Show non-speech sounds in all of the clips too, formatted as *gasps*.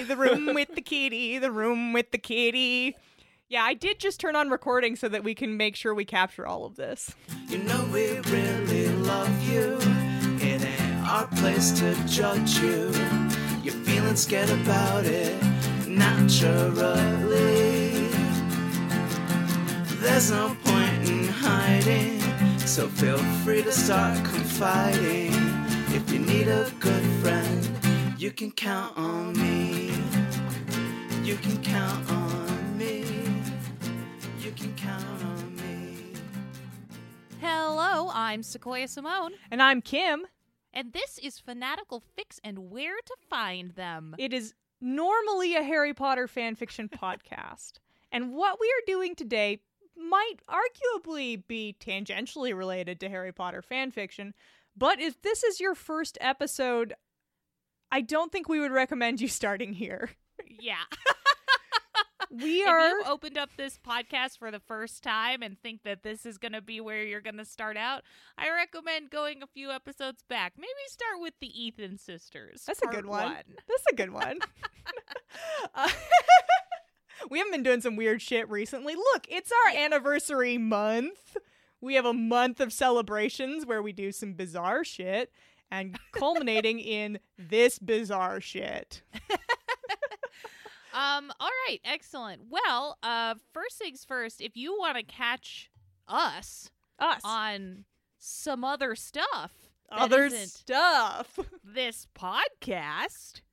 The room with the kitty, the room with the kitty. Yeah, I did just turn on recording so that we can make sure we capture all of this. You know we really love you. It ain't our place to judge you. You're feeling scared about it naturally. There's no point in hiding, so feel free to start confiding. If you need a good friend, you can count on me. You can count on me. You can count on me. Hello, I'm Sequoia Simone, And I'm Kim. and this is Fanatical Fics and Where to Find Them. It is normally a Harry Potter fanfiction *laughs* podcast. And what we are doing today might arguably be tangentially related to Harry Potter fanfiction, but if this is your first episode, I don't think we would recommend you starting here. yeah. *laughs* We are. if you opened up this podcast for the first time and think that this is going to be where you're going to start out, I recommend going a few episodes back. Maybe start with the Ethan sisters. That's a good one. That's a good one. *laughs* *laughs* Uh, we haven't been doing some weird shit recently. Look, it's our anniversary month. We have a month of celebrations where we do some bizarre shit and culminating in this bizarre shit. *laughs* Um, all right, excellent. Well, uh, first things first, if you want to catch us Us. on some other stuff, Other stuff. this podcast. *laughs*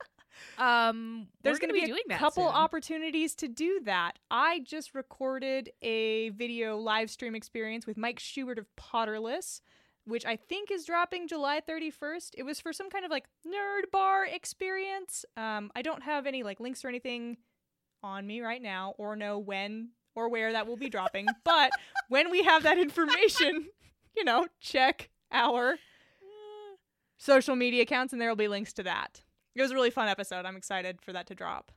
Um, There's going to be, doing a couple soon. opportunities to do that. I just recorded a video live stream experience with Mike Schubert of Potterless, which I think is dropping July 31st. It was for some kind of like nerd bar experience. Um, I don't have any like links or anything on me right now, or know when or where that will be dropping. *laughs* but when we have that information, *laughs* you know, check our social media accounts, and there will be links to that. It was a really fun episode. I'm excited for that to drop.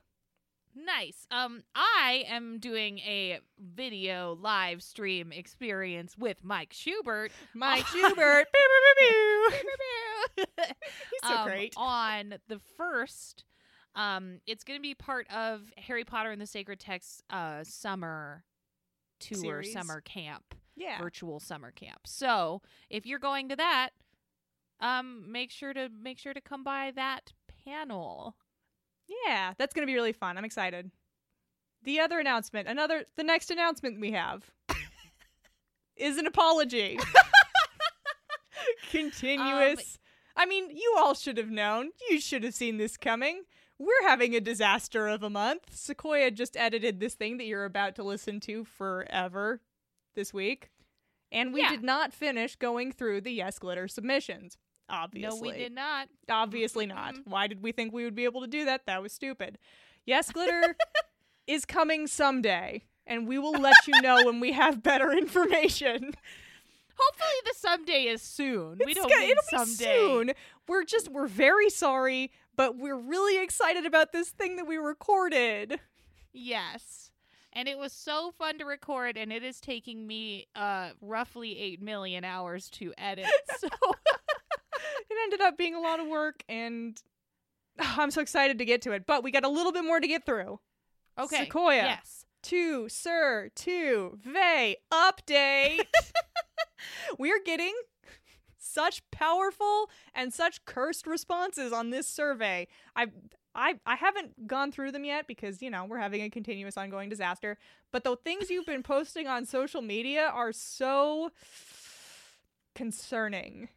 Nice. Um, I am doing a video live stream experience with Mike Schubert. *laughs* Mike Schubert. *laughs* *laughs* He's so great. On the first, um, it's going to be part of Harry Potter and the Sacred Texts uh, summer tour, Series. summer camp, Yeah. virtual summer camp. So if you're going to that, um, make sure to make sure to come by that panel. Yeah, that's going to be really fun. I'm excited. The other announcement, another the next announcement we have *laughs* is an apology. *laughs* Continuous. Um, I mean, you all should have known. You should have seen this coming. We're having a disaster of a month. Sequoia just edited this thing that you're about to listen to forever this week. And we Yeah. did not finish going through the Yes Glitter submissions. Obviously. No, we did not. Obviously not. Why did we think we would be able to do that? That was stupid. Yes, glitter *laughs* is coming someday, and we will let you know when we have better information. Hopefully, the someday is soon. we don't gonna- it'll be someday. soon. We're just we're very sorry, but we're really excited about this thing that we recorded. Yes. And it was so fun to record, and it is taking me uh, roughly 8 million hours to edit. *laughs* So, It ended up being a lot of work, and *sighs* I'm so excited to get to it. But we got a little bit more to get through. okay. Sequoia. Yes. to Sir to Vey update. *laughs* we are getting such powerful and such cursed responses on this survey. I I I haven't gone through them yet because, you know, we're having a continuous ongoing disaster, but the things you've been *laughs* posting on social media are so concerning.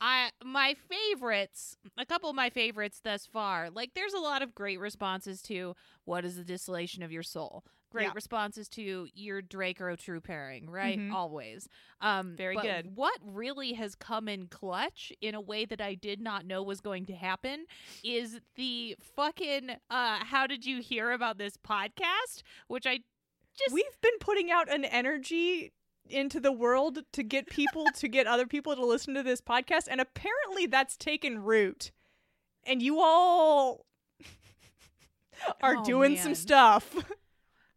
I my favorites, a couple of my favorites thus far. Like there's a lot of great responses to what is the distillation of your soul. Great Yeah. responses to your Draco true pairing, right? Mhm. Always. Um Very but good. What really has come in clutch in a way that I did not know was going to happen is the fucking uh how did you hear about this podcast? Which I just We've been putting out an energy into the world to get people to get other people to listen to this podcast and apparently that's taken root. And you all are Oh, doing some stuff.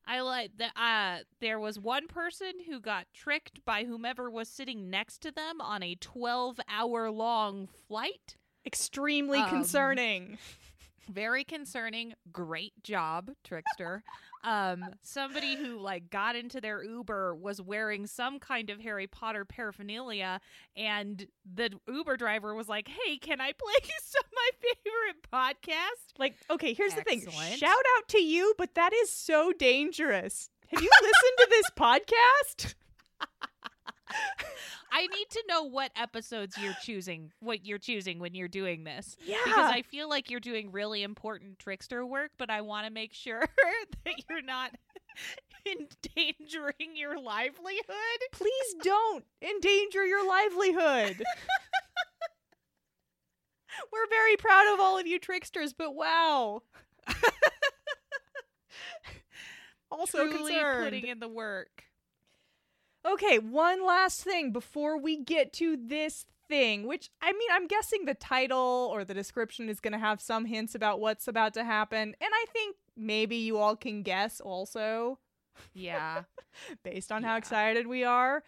I like that. Uh, there was one person who got tricked by whomever was sitting next to them on a 12 hour long flight. Extremely Um, concerning. very concerning. Great job, Trickster. Um, somebody who like got into their Uber was wearing some kind of Harry Potter paraphernalia, and the Uber driver was like, "Hey, can I play you *laughs* some of my favorite podcast?" Like, okay, here's the thing. Shout out to you, but that is so dangerous. Have you listened to this *laughs* podcast? I need to know what episodes you're choosing, what you're choosing when you're doing this. Yeah. Because I feel like you're doing really important trickster work, but I want to make sure *laughs* that you're not *laughs* endangering your livelihood. Please don't endanger your livelihood. *laughs* We're very proud of all of you tricksters, but wow. also Truly concerned. putting in the work. Okay, one last thing before we get to this thing, which I mean, I'm guessing the title or the description is going to have some hints about what's about to happen. And I think maybe you all can guess also Yeah. *laughs* based on how excited we are.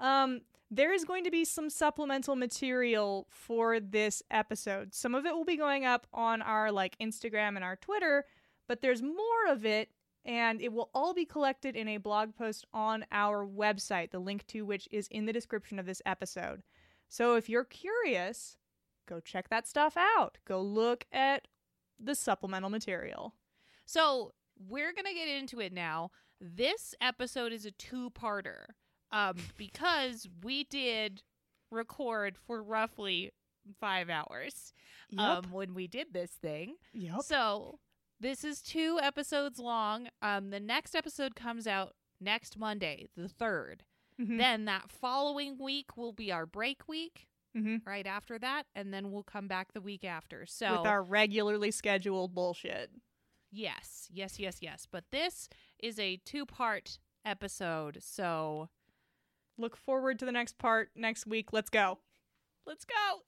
Um, there is going to be some supplemental material for this episode. Some of it will be going up on our like Instagram and our Twitter, but there's more of it and it will all be collected in a blog post on our website, the link to which is in the description of this episode. So if you're curious, go check that stuff out. Go look at the supplemental material. So we're gonna get into it now. This episode is a two-parter, um, *laughs* because we did record for roughly five hours um, when we did this thing. yep. So this is two episodes long. Um, the next episode comes out next Monday, the third. Mhm. Then that following week will be our break week. Mhm. Right after that, and then we'll come back the week after. So With our regularly scheduled bullshit. yes, yes, yes, yes. But this is a two-part episode, so Look forward to the next part next week. Let's go. let's go.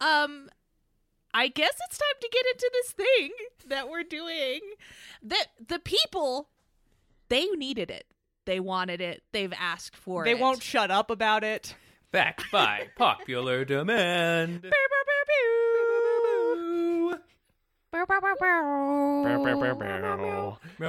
Well, um I guess it's time to get into this thing that we're doing. That the people they needed it. They wanted it. They've asked for they it. They won't shut up about it. Backed by *laughs* popular demand. Meow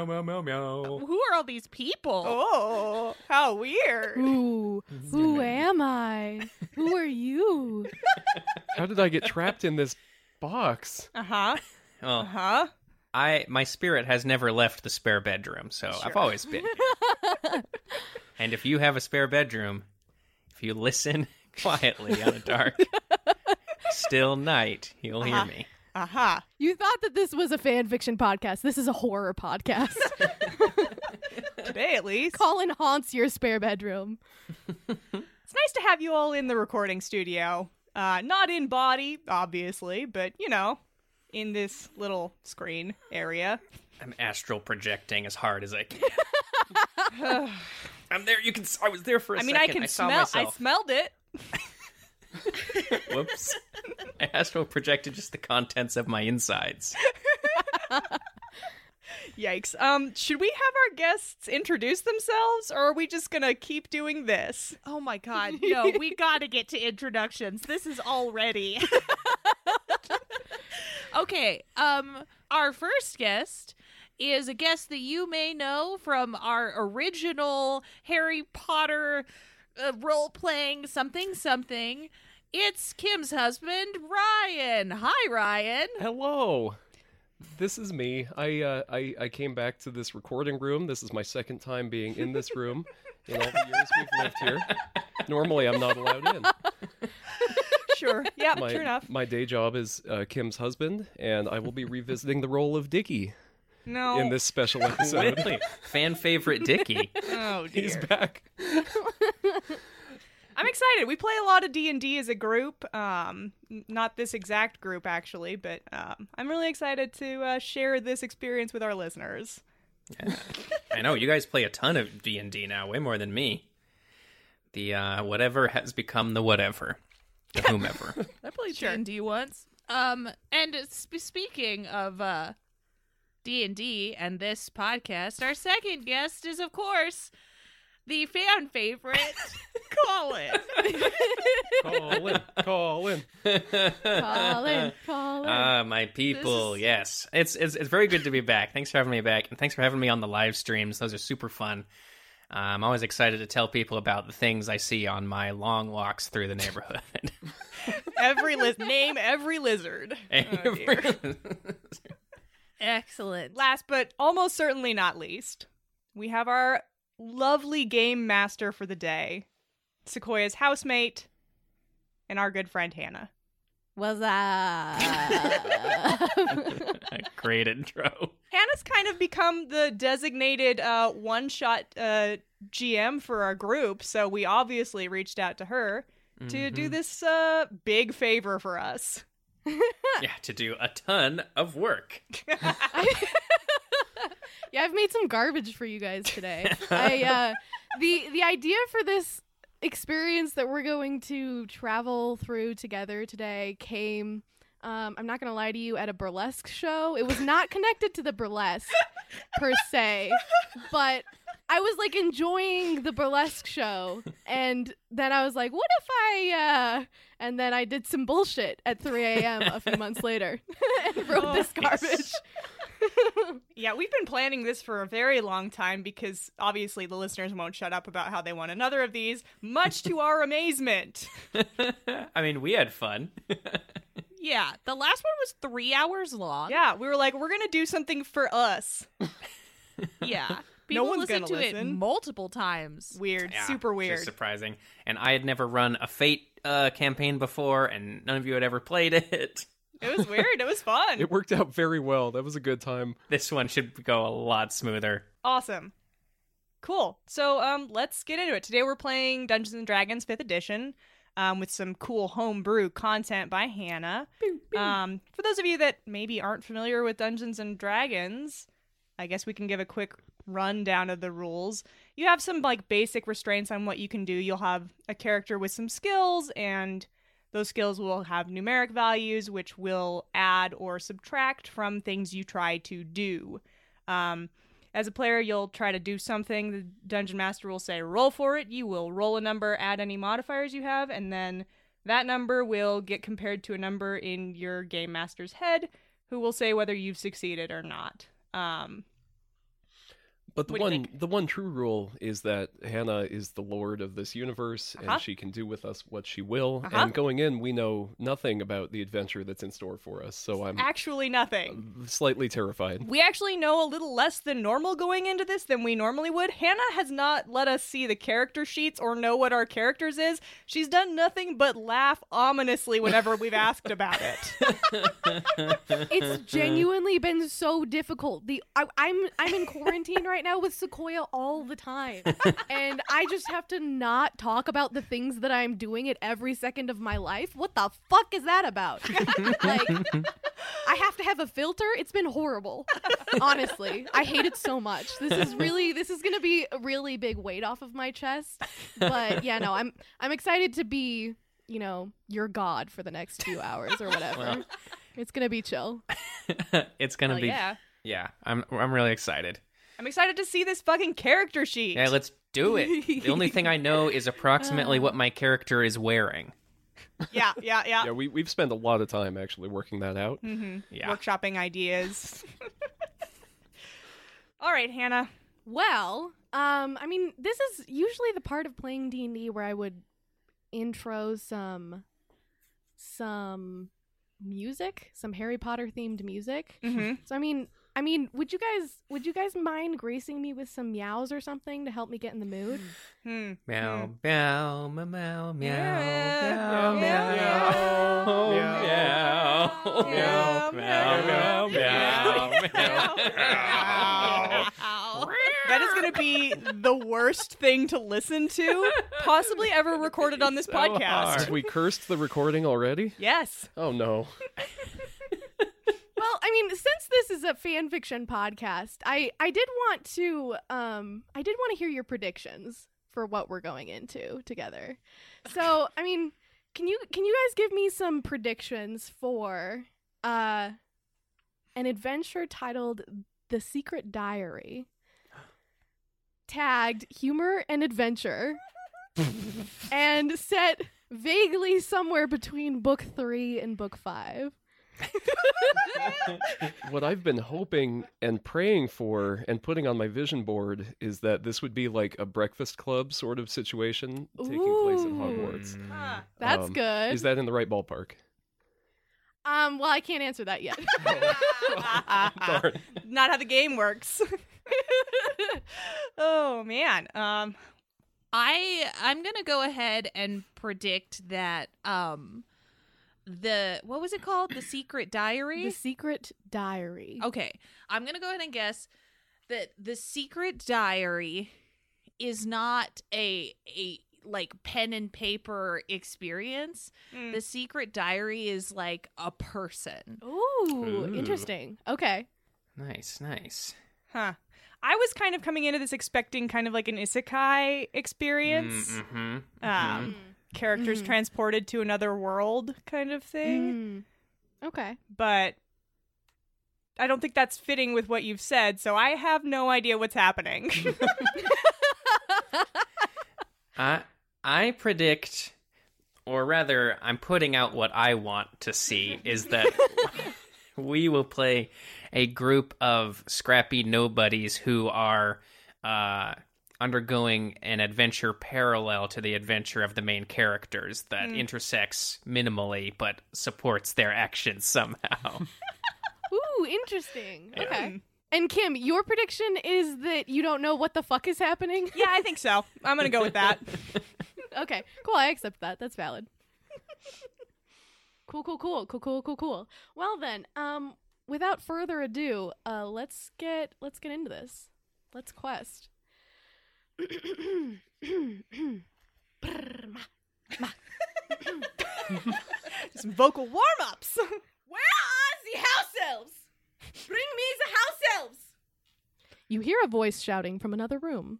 meow meow meow. Who are all these people? Oh, how weird. Who? Who am I? Who are you? *laughs* How did I get trapped in this box? Uh huh. Uh huh. I my spirit has never left the spare bedroom, so I've always been. here. *laughs* and if you have a spare bedroom, if you listen *laughs* quietly on a dark, still night, you'll hear Uh-huh. me. Uh huh. You thought that this was a fan fiction podcast. This is a horror podcast. Today, at least. Colin haunts your spare bedroom. It's nice to have you all in the recording studio. Uh, not in body, obviously, but you know, in this little screen area. I'm astral projecting as hard as I can. *laughs* *sighs* I'm there. You can. I was there for a I mean, second. I mean I can saw smell. I smelled it. *laughs* Whoops. I astral projected just the contents of my insides. *laughs* Yikes. Um, should we have our guests introduce themselves, or are we just gonna keep doing this? Oh my god, *laughs* no, we gotta get to introductions. This is already. *laughs* okay, um, our first guest is a guest that you may know from our original Harry Potter uh, role playing something something. It's Kim's husband, Ryan. Hi, Ryan. Hello. This is me. I, uh, I I came back to this recording room. This is my second time being in this room in all the years we've lived here. Normally, I'm not allowed in. Sure. Yeah, My, sure enough. my day job is uh, Kim's husband, and I will be revisiting the role of Dickie No. in this special episode. Fan favorite Dickie. Oh *laughs* dear. He's back. *laughs* I'm excited. We play a lot of D and D as a group. Um, not this exact group actually, but um, I'm really excited to uh, share this experience with our listeners. I know you guys play a ton of D and D now, way more than me. The uh, whatever has become the whatever, the whomever. *laughs* I played D&D once. Um, and sp- speaking of uh D&D and this podcast, our second guest is of course the fan favorite, Colin. *laughs* Call in, call in. Call in. *laughs* Ah, my people. is- Yes, it's, it's it's very good to be back. Thanks for having me back, and thanks for having me on the live streams. Those are super fun. Uh, I'm always excited to tell people about the things I see on my long walks through the neighborhood. *laughs* Every liz- name every lizard. Oh. Excellent. Last but almost certainly not least, we have our lovely game master for the day, Sequoia's housemate, and our good friend Hannah. What's up? *laughs* Great intro. Hannah's kind of become the designated uh, one shot uh, GM for our group, so we obviously reached out to her to do Mhm. this uh, big favor for us. Yeah, to do a ton of work. *laughs* I've made some garbage for you guys today. I *laughs* uh the the idea for this experience that we're going to travel through together today came um, I'm not gonna lie to you at a burlesque show. It was not connected to the burlesque per se, but I was like enjoying the burlesque show, and then I was like, "What if I?" uh And then I did some bullshit at 3 a.m. a few months later *laughs* and wrote Oh, this garbage. *laughs* Yeah, we've been planning this for a very long time because obviously the listeners won't shut up about how they want another of these, much to our amazement. *laughs* I mean, we had fun. *laughs* Yeah, the last one was three hours long. Yeah, we were like, we're gonna do something for us. yeah. People one's listened gonna to it multiple times. Weird, Yeah, super weird. surprising. And I had never run a Fate uh, campaign before, and none of you had ever played it. It was weird. It was fun. It worked out very well. That was a good time. This one should go a lot smoother. awesome. Cool. So um let's get into it. Today we're playing Dungeons and Dragons 5th edition um with some cool homebrew content by Hannah. Um for those of you that maybe aren't familiar with Dungeons and Dragons, I guess we can give a quick rundown of the rules. You have some like basic restraints on what you can do. You'll have a character with some skills and those skills will have numeric values which will add or subtract from things you try to do. Um, as a player, you'll try to do something. The dungeon master will say, roll for it. You will roll a number, add any modifiers you have, and then that number will get compared to a number in your game master's head, who will say whether you've succeeded or not. Um, But the What do you one the one true rule is that Hannah is the lord of this universe Uh-huh. and she can do with us what she will. Uh-huh. And going in, we know nothing about the adventure that's in store for us. So I'm actually, nothing. slightly terrified. We actually know a little less than normal going into this than we normally would. Hannah has not let us see the character sheets or know what our characters is. She's done nothing but laugh ominously whenever we've asked about it. *laughs* it's genuinely been so difficult. The I, I'm I'm in quarantine *laughs* right now with Sequoia all the time, and I just have to not talk about the things that I'm doing at every second of my life. What the fuck is that about? *laughs* like, I have to have a filter. It's been horrible. Honestly, I hate it so much. This is really this is gonna be a really big weight off of my chest. But yeah, no, I'm I'm excited to be you know your god for the next few hours or whatever. Well. It's gonna be chill. *laughs* it's gonna Hell be yeah. yeah. I'm I'm really excited. I'm excited to see this fucking character sheet. Yeah, let's do it. the only thing I know is approximately *laughs* what my character is wearing. yeah, yeah, yeah. Yeah, we we've spent a lot of time actually working that out. hmm Yeah. Workshopping ideas. *laughs* All right, Hannah. Well, um, I mean, this is usually the part of playing D and D where I would intro some some music, some Harry Potter themed music. Mm-hmm. So I mean, I mean, would you guys would you guys mind gracing me with some meows or something to help me get in the mood? *sighs* Hmm. Meow, meow, meow, meow, meow, Meow, meow, meow, meow, meow, meow, meow, meow, meow, meow. That is going to be the worst thing to listen to, possibly ever recorded on this So podcast. hard. We cursed the recording already? Yes. Oh no. *laughs* Mean, since this is a fan fiction podcast, I I did want to um I did want to hear your predictions for what we're going into together. So, *laughs* I mean, can you can you guys give me some predictions for uh an adventure titled The Secret Diary? tagged humor and adventure *laughs* and set vaguely somewhere between book three and book five. *laughs* What I've been hoping and praying for and putting on my vision board is that this would be like a breakfast club sort of situation taking place at Hogwarts. Huh. That's Um, good. Is that in the right ballpark? um, well, I can't answer that yet. *laughs* Darn. Not how the game works. *laughs* oh man. Um I I'm gonna go ahead and predict that um the what was it called the secret diary the secret diary. okay i'm gonna go ahead and guess that the secret diary is not a a like pen and paper experience mm. the secret diary is like a person Ooh, Ooh. interesting. Okay. Nice, nice. Huh. I was kind of coming into this expecting kind of like an isekai experience. Mm-hmm. Um, characters Mhm. transported to another world kind of thing. Mm. Okay. But I don't think that's fitting with what you've said, so I have no idea what's happening. *laughs* *laughs* I I predict, or rather, I'm putting out what I want to see is that *laughs* we will play a group of scrappy nobodies who are uh, undergoing an adventure parallel to the adventure of the main characters that intersects minimally but supports their actions somehow. *laughs* *laughs* Ooh, interesting. Yeah. Okay. And Kim, your prediction is that you don't know what the fuck is happening? yeah, I think so. I'm going to go with that. *laughs* okay. Cool. I accept that. That's valid. cool, cool, cool. Cool, cool, cool, cool. Well then, um without further ado, uh let's get let's get into this. Let's quest. *laughs* Some vocal warm-ups. Where are the house elves? Bring me the house elves! You hear a voice shouting from another room.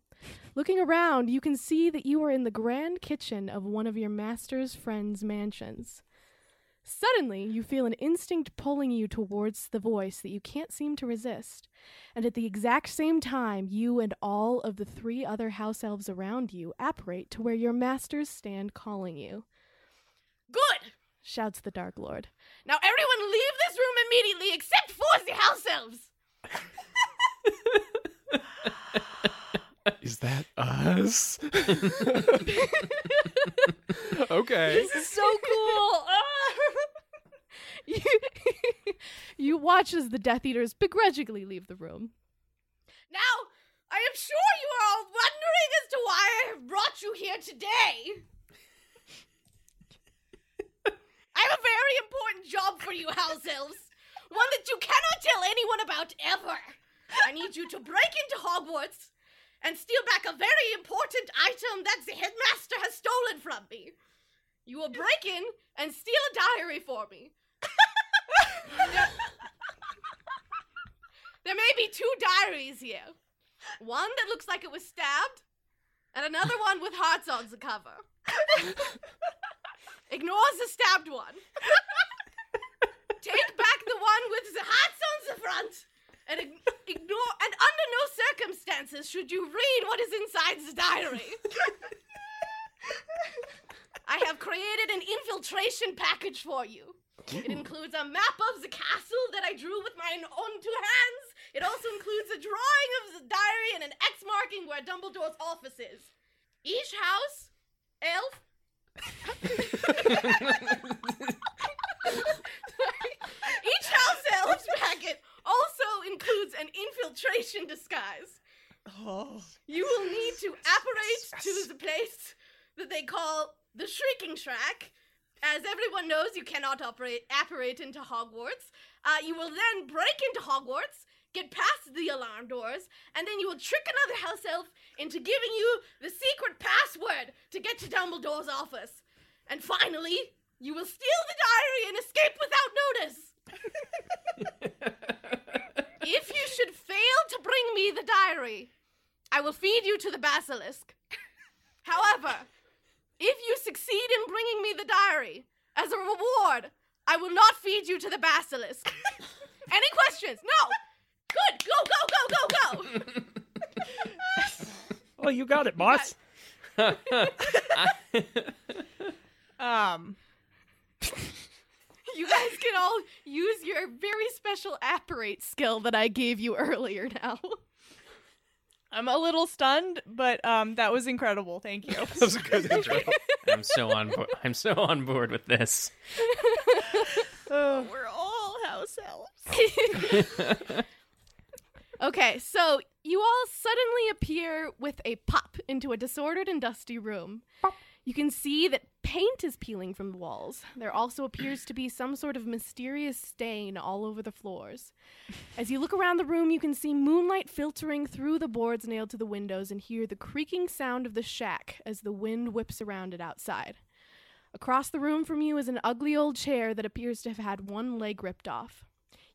Looking around, you can see that you are in the grand kitchen of one of your master's friend's mansions. Suddenly, you feel an instinct pulling you towards the voice that you can't seem to resist. And at the exact same time, you and all of the three other house elves around you apparate to where your masters stand calling you. Good! shouts the Dark Lord. Now everyone leave this room immediately except for the house elves! Is that us? *laughs* *laughs* okay. This is so cool! *laughs* you, watch as the Death Eaters begrudgingly leave the room. Now, I am sure you are all wondering as to why I have brought you here today. I have a very important job for you, house elves. One that you cannot tell anyone about ever. I need you to break into Hogwarts and steal back a very important item that the headmaster has stolen from me. You will break in and steal a diary for me. *laughs* there, may be two diaries here. One that looks like it was stabbed, and another one with hearts on the cover. *laughs* Ignore the stabbed one. Take back the one with the hearts on the front. And ig- ignore, and under no circumstances should you read what is inside the diary. *laughs* I have created an infiltration package for you. It includes a map of the castle that I drew with my own two hands. It also includes a drawing of the diary and an X marking where Dumbledore's office is. Each house, elf. *laughs* Each house elf's packet also includes an infiltration disguise. Oh. You will need to apparate to the place that they call the Shrieking Shack. As everyone knows, you cannot operate apparate into Hogwarts. Uh, you will then break into Hogwarts, get past the alarm doors, and then you will trick another house elf into giving you the secret password to get to Dumbledore's office. And finally, you will steal the diary and escape without notice. *laughs* if you should fail to bring me the diary, I will feed you to the basilisk. However, if you succeed in bringing me the diary, as a reward, I will not feed you to the basilisk. *laughs* Any questions? No. Good. Go, go, go, go, go. *laughs* Oh, you got it, boss. *laughs* Um, You guys can all use your very special apparate skill that I gave you earlier now. I'm a little stunned, but um, that was incredible. Thank you. *laughs* That was a good intro. I'm so on board. I'm so on board with this. *laughs* Oh, we're all house elves. *laughs* Okay, so you all suddenly appear with a pop into a disordered and dusty room. You can see that paint is peeling from the walls. There also appears to be some sort of mysterious stain all over the floors. As you look around the room, you can see moonlight filtering through the boards nailed to the windows and hear the creaking sound of the shack as the wind whips around it outside. Across the room from you is an ugly old chair that appears to have had one leg ripped off.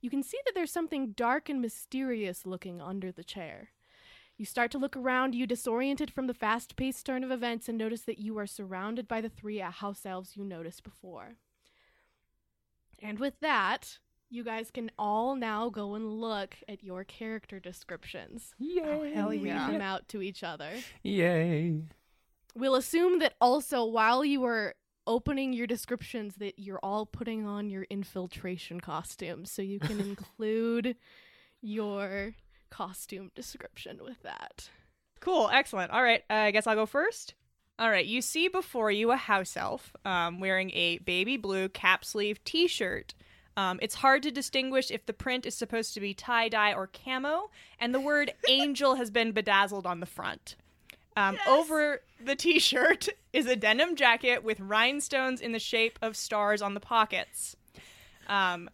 You can see that there's something dark and mysterious looking under the chair. You start to look around you, disoriented from the fast paced turn of events, and notice that you are surrounded by the three house elves you noticed before. And with that, you guys can all now go and look at your character descriptions. Oh, hell Read yeah. them out to each other. Yay! We'll assume that also while you were opening your descriptions that you're all putting on your infiltration costumes so you can *laughs* include your costume description with that. Cool, excellent. All right, uh, I guess I'll go first. All right, you see before you a house elf um, wearing a baby blue cap sleeve t shirt. Um, it's hard to distinguish if the print is supposed to be tie dye or camo, and the word *laughs* angel has been bedazzled on the front. Um, Over the t shirt *laughs* is a denim jacket with rhinestones in the shape of stars on the pockets. Um,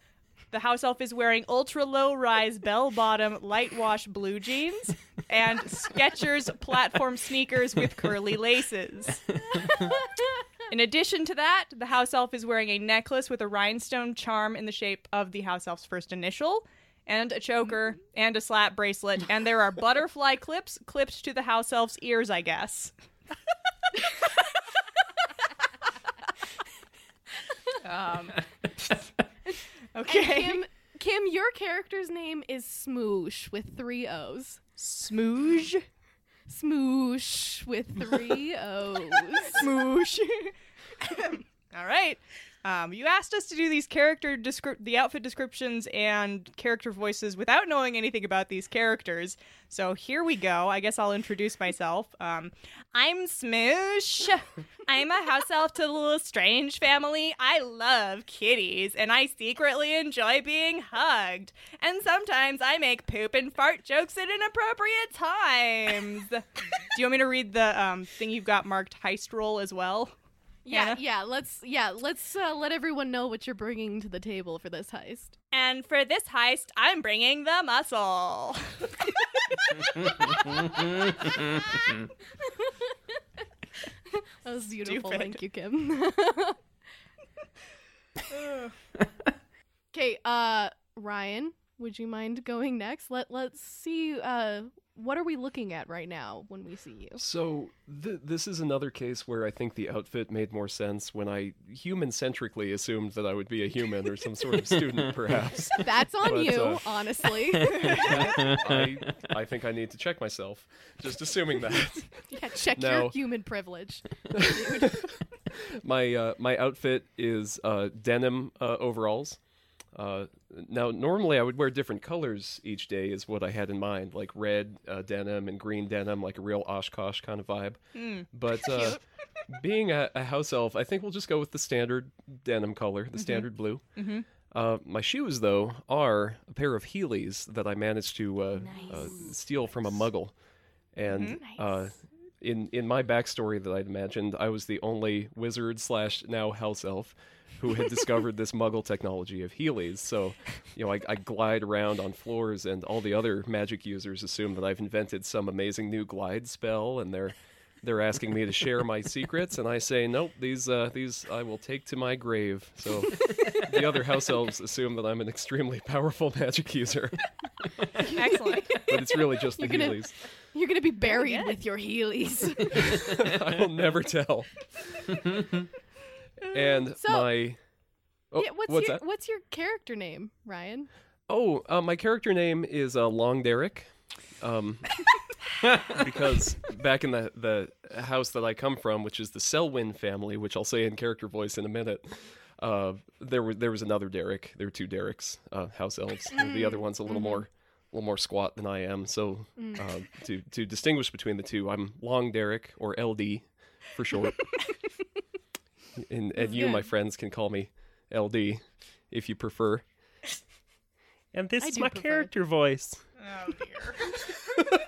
the house elf is wearing ultra low rise bell bottom light wash blue jeans and Skechers platform sneakers with curly laces. In addition to that, the house elf is wearing a necklace with a rhinestone charm in the shape of the house elf's first initial, and a choker, and a slap bracelet, and there are butterfly clips clipped to the house elf's ears, I guess. *laughs* um, okay. Kim, Kim, your character's name is Smoosh with three O's. Smooge. Smoosh with three *laughs* O's. Smoosh. *laughs* All right. Um, you asked us to do these character the outfit descriptions and character voices without knowing anything about these characters. So here we go. I guess I'll introduce myself. Um, I'm Smoosh. I'm a house elf to the Lestrange family. I love kitties, and I secretly enjoy being hugged. And sometimes I make poop and fart jokes at inappropriate times. do you want me to read the um, thing you've got marked heist roll as well? Yeah, Hannah? yeah. Let's yeah, let's uh, let everyone know what you're bringing to the table for this heist. And for this heist, I'm bringing the muscle. *laughs* That was beautiful. Stupid. Thank you, Kim. *laughs* Okay, uh, Ryan, would you mind going next? Let Let's see. Uh, what are we looking at right now when we see you? So th- this is another case where I think the outfit made more sense when I human-centrically assumed that I would be a human or some sort of student, *laughs* perhaps. That's on But, you, uh, honestly. *laughs* I, *laughs* I think I need to check myself. Just assuming that. yeah, check No. your human privilege. my uh, my outfit is uh, denim uh, overalls. Uh, now, normally I would wear different colors each day, is what I had in mind, like red uh, denim and green denim, like a real Oshkosh kind of vibe. But uh, *laughs* being a, a house elf, I think we'll just go with the standard denim color, the standard blue. Uh, my shoes, though, are a pair of Heelys that I managed to uh, uh, steal from a muggle. And uh, in in my backstory that I'd imagined, I was the only wizard slash now house elf who had discovered this muggle technology of Heelys. So, you know, I, I glide around on floors, and all the other magic users assume that I've invented some amazing new glide spell, and they're they're asking me to share my secrets, and I say, nope, these uh, these I will take to my grave. So the other house elves assume that I'm an extremely powerful magic user, Excellent. but it's really just the You're gonna- Heelys. You're gonna be buried with your Heelys. *laughs* I will never tell. *laughs* and So- my oh, yeah, what's, what's your that? What's your character name, Ryan? Oh, uh, my character name is uh, Long Derek. Um, *laughs* because back in the the house that I come from, which is the Selwyn family, which I'll say in character voice in a minute, uh, there was there was another Derek. There were two Dereks, uh, house elves. The other one's a little more a little more squat than I am. So uh, to to distinguish between the two, I'm Long Derek or LD for short. *laughs* and and you, my friends, can call me LD if you prefer. *laughs* And this I is my prefer. character voice. Oh dear.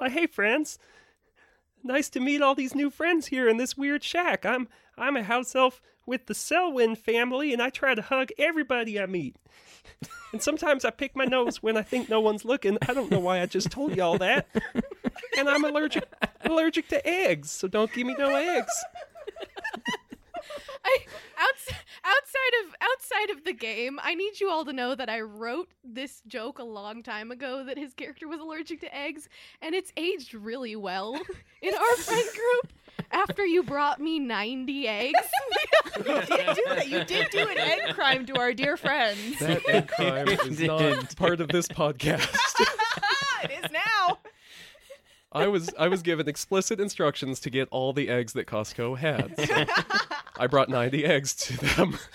Oh, hey friends. Nice to meet all these new friends here in this weird shack. I'm I'm a house elf with the Selwyn family and I try to hug everybody I meet. And sometimes I pick my nose when I think no one's looking. I don't know why I just told you all that. And I'm allergic allergic to eggs, so don't give me no eggs. I *laughs* outs- outside of outside of the game, I need you all to know that I wrote this joke a long time ago that his character was allergic to eggs, and it's aged really well in our *laughs* friend group. After you brought me ninety eggs, *laughs* you did do that. You did do an egg crime to our dear friends. That egg crime is not part of this podcast. it is now. I was I was given explicit instructions to get all the eggs that Costco had. So I brought 90 eggs to them. *laughs*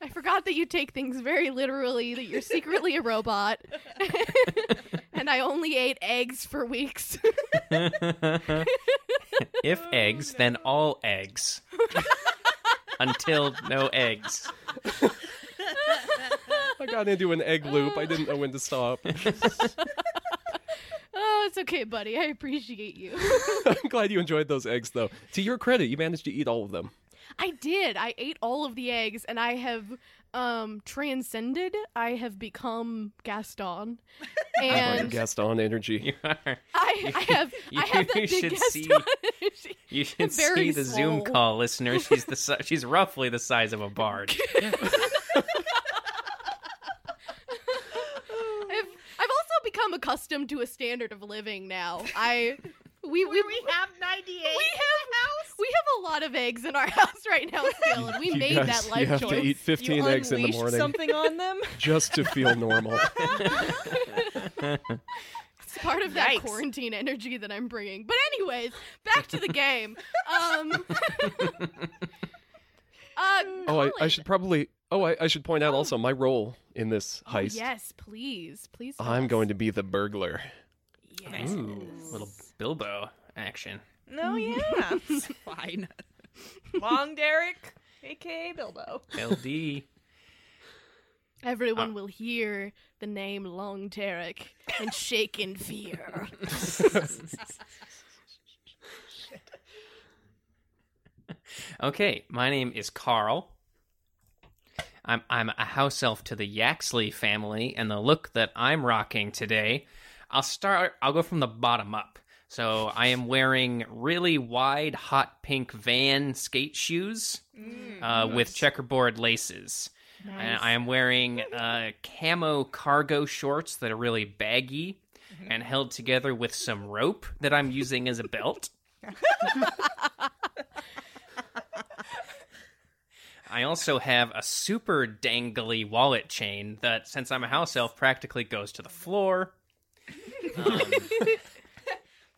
I forgot that you take things very literally. That you're secretly a robot, *laughs* and I only ate eggs for weeks. *laughs* if eggs, then all eggs. Until no eggs. I got into an egg loop. I didn't know when to stop. oh, it's okay, buddy. I appreciate you. I'm glad you enjoyed those eggs, though. To your credit, you managed to eat all of them. I did. I ate all of the eggs, and I have um transcended. I have become Gaston, *laughs* Like and Gaston energy. You are. I, I have I have *laughs* that You big should Gaston see- energy. You should see the Zoom call, listener. She's the *laughs* si- she's roughly the size of a bard. I've I've also become accustomed to a standard of living now. I we we, we have 98. we have we have a lot of eggs in our *laughs* house right now still, and we You made guys- that you have choice. to eat 15 you eggs in the morning something on them. *laughs* just to feel normal. *laughs* It's part of that Yikes. quarantine energy that I'm bringing. But anyways, back to the game. Um, uh, Oh, I, I should probably. Oh, I, I should point out also my role in this Oh, heist. yes, please, please. I'm us. going to be the burglar. Yes. Ooh, little Bilbo action. No, yeah. *laughs* Fine. Long Derek, aka Bilbo. LD. Everyone Uh. will hear the name Long Derek and shake in fear. *laughs* Okay, my name is Carl. I'm I'm a house elf to the Yaxley family, and the look that I'm rocking today, I'll start. I'll go from the bottom up. So I am wearing really wide, hot pink Van skate shoes uh, with checkerboard laces. And I am wearing uh, camo cargo shorts that are really baggy and held together with some rope that I'm using as a belt. *laughs* I also have a super dangly wallet chain that, since I'm a house elf, practically goes to the floor. *laughs* Um,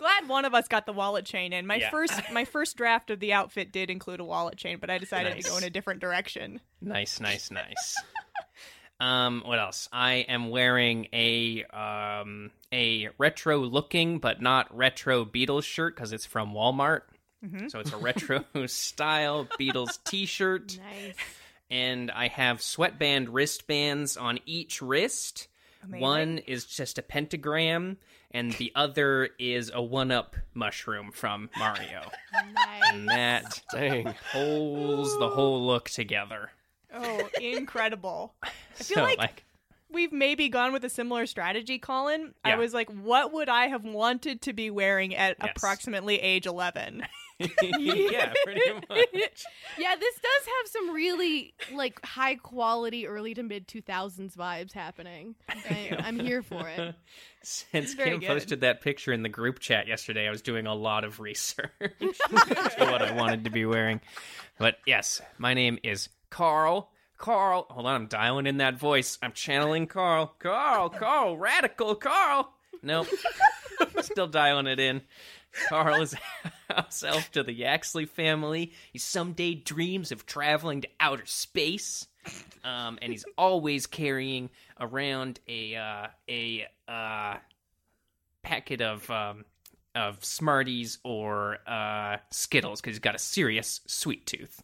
Glad one of us got the wallet chain in. My Yeah. first *laughs* my first draft of the outfit did include a wallet chain, but I decided Nice. to go in a different direction. nice, nice, *laughs* nice. Um, what else? I am wearing a um a retro looking but not retro Beatles shirt because it's from Walmart. So it's a *laughs* retro style Beatles T-shirt. nice. and I have sweatband wristbands on each wrist. Amazing. One is just a pentagram, and the other is a one-up mushroom from Mario. Nice. and that Dang. pulls the whole look together. Oh, incredible. I feel like- We've maybe gone with a similar strategy, Colin. I was like, what would I have wanted to be wearing at Yes. approximately age 11? *laughs* yeah, pretty *laughs* much. Yeah, this does have some really like high quality early to mid 2000s vibes happening. I, *laughs* I'm here for it. Since Kim good. posted that picture in the group chat yesterday, I was doing a lot of research to what I wanted to be wearing. But yes, my name is Carl. Carl, hold on, I'm dialing in that voice. I'm channeling Carl. Carl, Carl, radical Carl. Nope. Still dialing it in. Carl is house elf to the Yaxley family. He someday dreams of traveling to outer space. Um, and he's always carrying around a uh, a uh, packet of um, of Smarties or uh, Skittles because he's got a serious sweet tooth.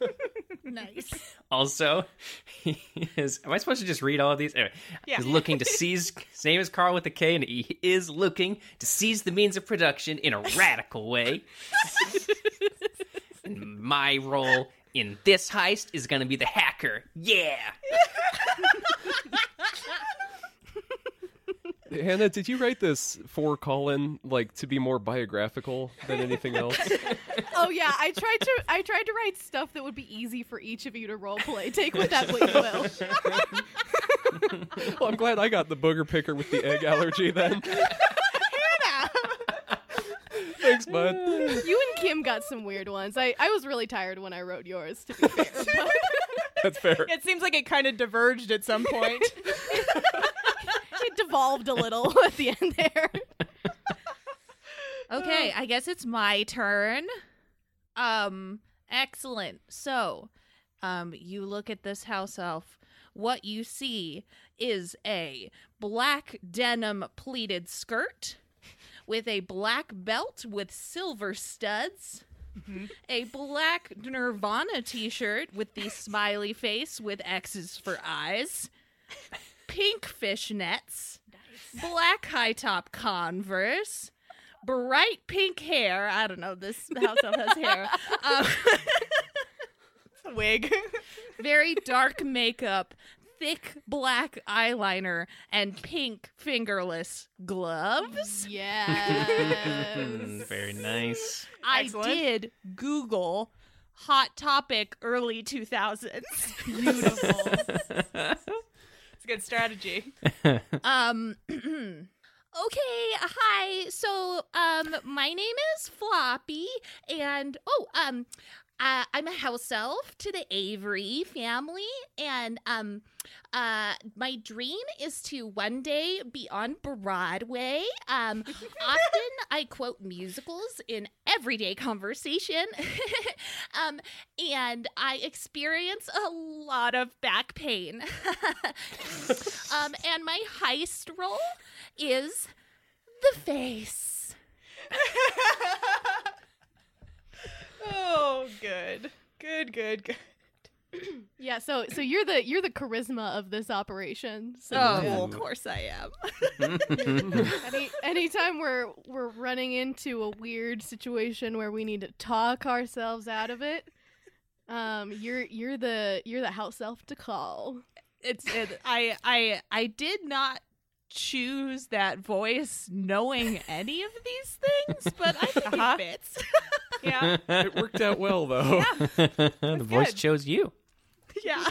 *laughs* nice. *laughs* Also, *laughs* he is. Am I supposed to just read all of these? Anyway, Yeah. He's looking to seize. *laughs* His name is Carl with a K, and he is looking to seize the means of production in a radical way. and my role in this heist is going to be the hacker. Yeah. Hannah, did you write this for Colin like to be more biographical than anything else? *laughs* Oh yeah, I tried to I tried to write stuff that would be easy for each of you to role play. Take with that what you will. *laughs* well, I'm glad I got the booger picker with the egg *laughs* allergy then. Thanks, bud. You and Kim got some weird ones. I, I was really tired when I wrote yours, to be fair. But That's fair. It seems like it kind of diverged at some point. It devolved a little *laughs* at the end there. *laughs* Okay, I guess it's my turn. Um, excellent. So, um, you look at this house elf. What you see is a black denim pleated skirt with a black belt with silver studs. A black Nirvana t shirt with the smiley face with X's for eyes. Pink fishnets. Black high top Converse bright pink hair. I don't know. This house elf has hair. *laughs* Um, Wig. *laughs* very dark makeup, thick black eyeliner, and pink fingerless gloves. Yes. Very nice. I Excellent. did Google hot topic early 2000s. Beautiful. *laughs* It's a good strategy. *laughs* Um *clears throat* Okay, hi. So, um my name is Floppy and oh, um uh, I'm a house elf to the Avery family and um uh my dream is to one day be on Broadway. Um *laughs* often I quote musicals in everyday conversation. *laughs* um and I experience a lot of back pain. *laughs* um, and my heist role is the face. Oh, good. Good, good, good. yeah, so so you're the you're the charisma of this operation. So Oh, yeah. of course I am. *laughs* Any anytime we're we're running into a weird situation where we need to talk ourselves out of it, um, you're you're the you're the house elf to call. It's it, I I I did not choose that voice knowing any of these things, but I think Uh-huh. it fits. *laughs* Yeah. It worked out well though. Yeah. *laughs* the voice good. chose you. yeah.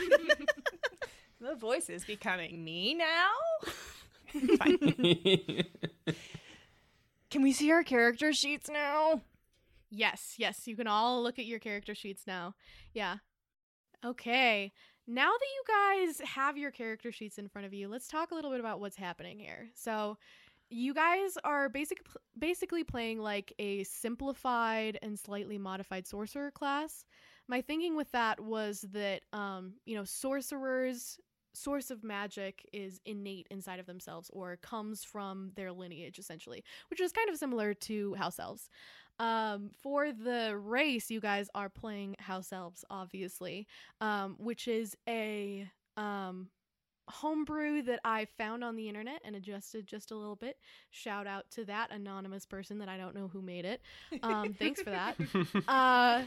*laughs* the voice is becoming me now. *laughs* Fine. Can we see our character sheets now? Yes, yes, you can all look at your character sheets now. Yeah. Okay. Now that you guys have your character sheets in front of you, let's talk a little bit about what's happening here. So, you guys are basic, basically playing like a simplified and slightly modified sorcerer class. My thinking with that was that, um, you know, sorcerers' source of magic is innate inside of themselves or comes from their lineage, essentially, which is kind of similar to house elves. Um, for the race, you guys are playing house elves, obviously, um, which is a um, homebrew that I found on the internet and adjusted just a little bit. Shout out to that anonymous person that I don't know who made it. Um, *laughs* thanks for that. *laughs* Uh,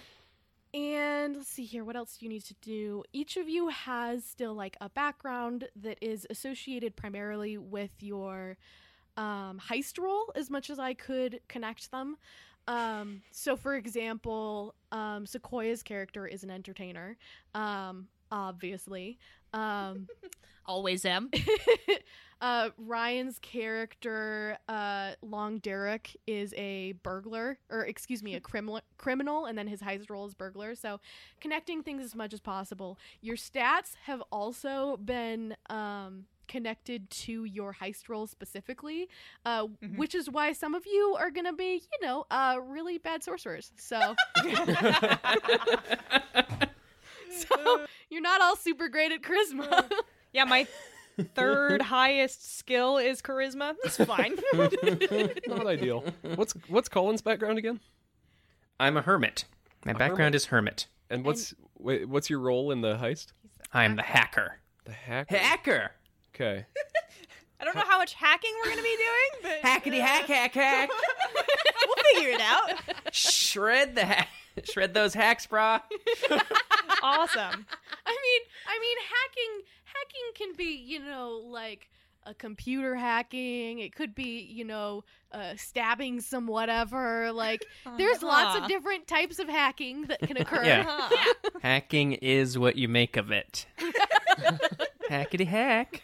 and let's see here. What else do you need to do? Each of you has still like a background that is associated primarily with your um, heist role, as much as I could connect them. Um, so, for example, um, Sequoia's character is an entertainer, um, obviously. Um, *laughs* Always am. *laughs* uh, Ryan's character, uh, Long Derek, is a burglar, or excuse me, a *laughs* criminal, criminal, and then his heist role is burglar. So, connecting things as much as possible. Your stats have also been um, connected to your heist role specifically, uh, Mhm. which is why some of you are gonna be, you know, uh, really bad sorcerers. So, *laughs* so you're not all super great at charisma. Yeah, my *laughs* third highest skill is charisma. That's fine. *laughs* Not ideal. What's what's Colin's background again? I'm a hermit. My A background hermit. is hermit. And what's wait, what's your role in the heist? I'm the hacker. The hacker. Hacker. Okay. *laughs* I don't know how much hacking we're gonna be doing, but Hackety hack hack hack. we'll figure it out. Shred the ha- shred those hacks, brah. Awesome. I mean, I mean, hacking hacking can be, you know, like a computer hacking. It could be, you know, uh, stabbing some whatever. Like, *laughs* there's lots of Uh-huh. different types of hacking that can *laughs* occur. Yeah. *laughs* Huh. Hacking is what you make of it. Hackety hack.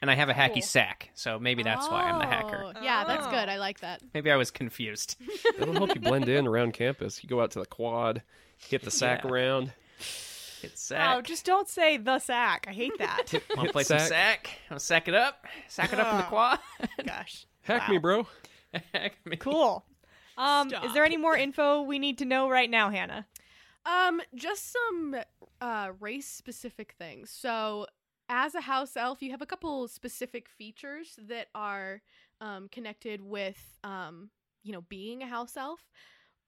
And I have a hacky Cool. sack, so maybe that's why I'm the hacker. Oh, Yeah, that's Oh. good. I like that. Maybe I was confused. It'll help you blend in around campus. You go out to the quad, hit the sack Yeah. around. Hit sack. Oh, just don't say the sack. I hate that. *laughs* Want to hit play some sack. sack? I'll sack it up. Sack it up in the Oh. quad. *laughs* Gosh. Hack Wow. me, bro. Hack me. Cool. Um, is there any more info we need to know right now, Hannah? Um, just some uh race specific things. So, as a house elf, you have a couple specific features that are um connected with um, you know, being a house elf.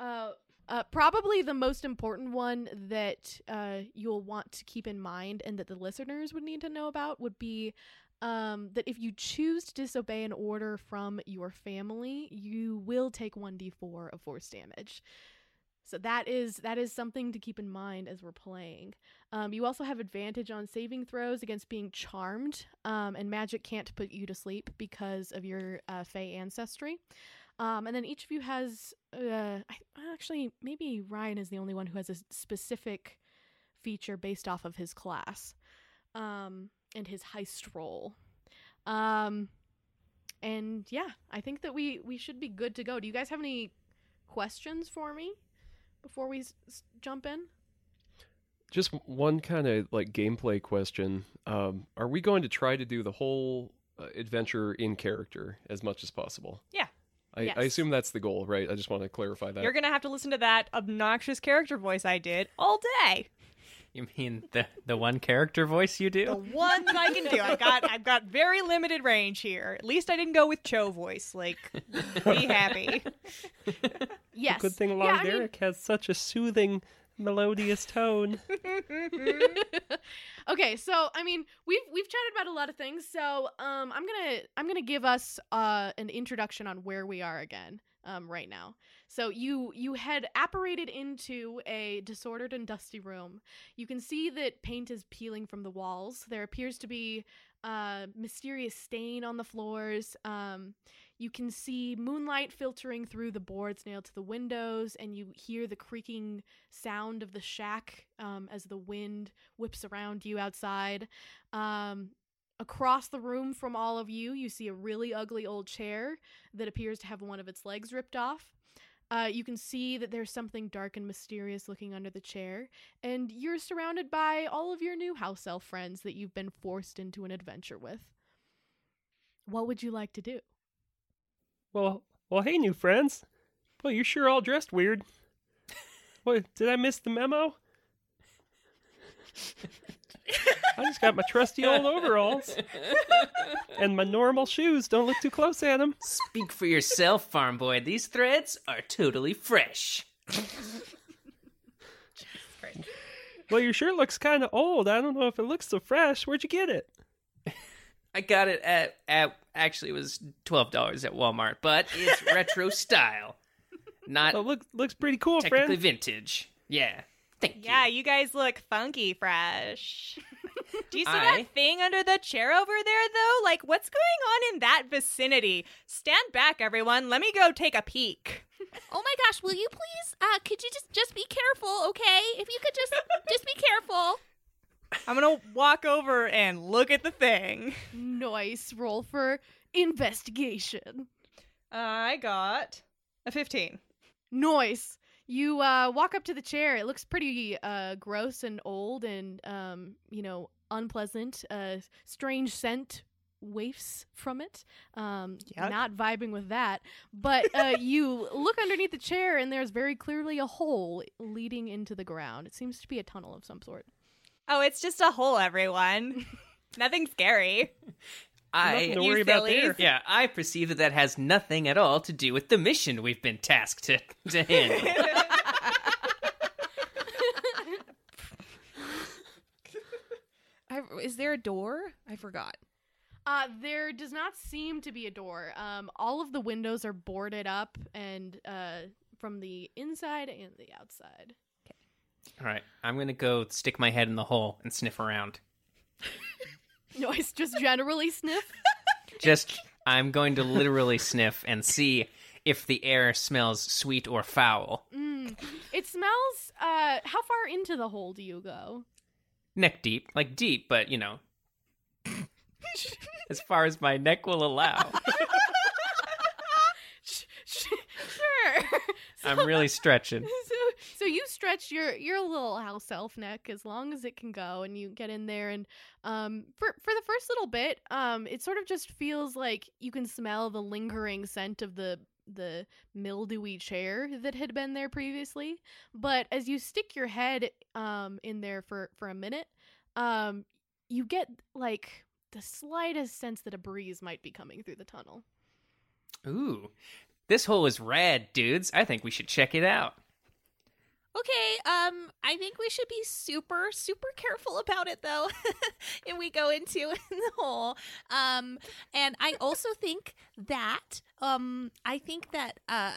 Uh uh, probably the most important one that uh, you'll want to keep in mind and that the listeners would need to know about would be um, that if you choose to disobey an order from your family, you will take 1d4 of force damage. So that is that is something to keep in mind as we're playing. Um, you also have advantage on saving throws against being charmed, um, and magic can't put you to sleep because of your uh, Fey ancestry. Um, and then each of you has, uh, I, actually, maybe Ryan is the only one who has a specific feature based off of his class um, and his heist role. Um, and yeah, I think that we we should be good to go. Do you guys have any questions for me before we s- s- jump in? Just one kind of like gameplay question. Um, are we going to try to do the whole uh, adventure in character as much as possible? Yeah. I, Yes. I assume that's the goal, right? I just want to clarify that. You're gonna have to listen to that obnoxious character voice I did all day. You mean the the one character voice you do? The one that I can do. I've got I've got very limited range here. At least I didn't go with Cho voice. Like, be happy. *laughs* Yes. Good thing Yeah, Long I mean- Derek has such a soothing, melodious tone. *laughs* okay, so I mean, we've we've chatted about a lot of things. So um, I'm gonna I'm gonna give us uh, an introduction on where we are again um, right now. So you you had apparated into a disordered and dusty room. You can see that paint is peeling from the walls. There appears to be a mysterious stain on the floors. Um, you can see moonlight filtering through the boards nailed to the windows, and you hear the creaking sound of the shack um, as the wind whips around you outside. Um, across the room from all of you, you see a really ugly old chair that appears to have one of its legs ripped off. Uh, you can see that there's something dark and mysterious looking under the chair, and you're surrounded by all of your new house elf friends that you've been forced into an adventure with. What would you like to do? Well, well, hey, new friends. Well, you're sure all dressed weird. What, did I miss the memo? I just got my trusty old overalls and my normal shoes. Don't look too close at them. Speak for yourself, farm boy. These threads are totally fresh. Well, your shirt looks kind of old. I don't know if it looks so fresh. Where'd you get it? I got it at at actually it was twelve dollars at Walmart, but it's *laughs* retro style, not Oh, look, looks pretty cool, technically friend. vintage. Yeah, thank Yeah, you. you guys look funky fresh. *laughs* Do you see I- that thing under the chair over there, though? Like, what's going on in that vicinity? Stand back, everyone. Let me go take a peek. Oh my gosh, will you please? Uh, could you just just be careful, okay? If you could just just be careful. I'm gonna walk over and look at the thing. Nice roll for investigation. I got a 15. Noise. You uh, walk up to the chair. It looks pretty uh, gross and old, and um, you know, unpleasant. Uh, strange scent wafts from it. Um, Yuck. not vibing with that. But uh, *laughs* you look underneath the chair, and there's very clearly a hole leading into the ground. It seems to be a tunnel of some sort. Oh, it's just a hole, everyone. *laughs* Nothing scary. Nothing I to You worry about sillies. there. yeah, I perceive that that has nothing at all to do with the mission we've been tasked to, to handle. *laughs* I, is there a door? I forgot. Uh, there does not seem to be a door. Um, all of the windows are boarded up, and uh, from the inside and the outside. All right, I'm gonna go stick my head in the hole and sniff around. *laughs* Noise just generally sniff. *laughs* Just, I'm going to literally sniff and see if the air smells sweet or foul. Mm. It smells. Uh, how far into the hole do you go? Neck deep, like deep, but you know, as far as my neck will allow. *laughs* Sure. So- I'm really stretching. So, you stretch your your little house elf neck as long as it can go, and you get in there. And um, for for the first little bit, um, it sort of just feels like you can smell the lingering scent of the the mildewy chair that had been there previously. But as you stick your head um in there for for a minute, um, you get like the slightest sense that a breeze might be coming through the tunnel. Ooh, this hole is rad, dudes. I think we should check it out. Okay, um, I think we should be super, super careful about it though. *laughs* if we go into *laughs* the hole. Um, and I also think that, um, I think that, uh,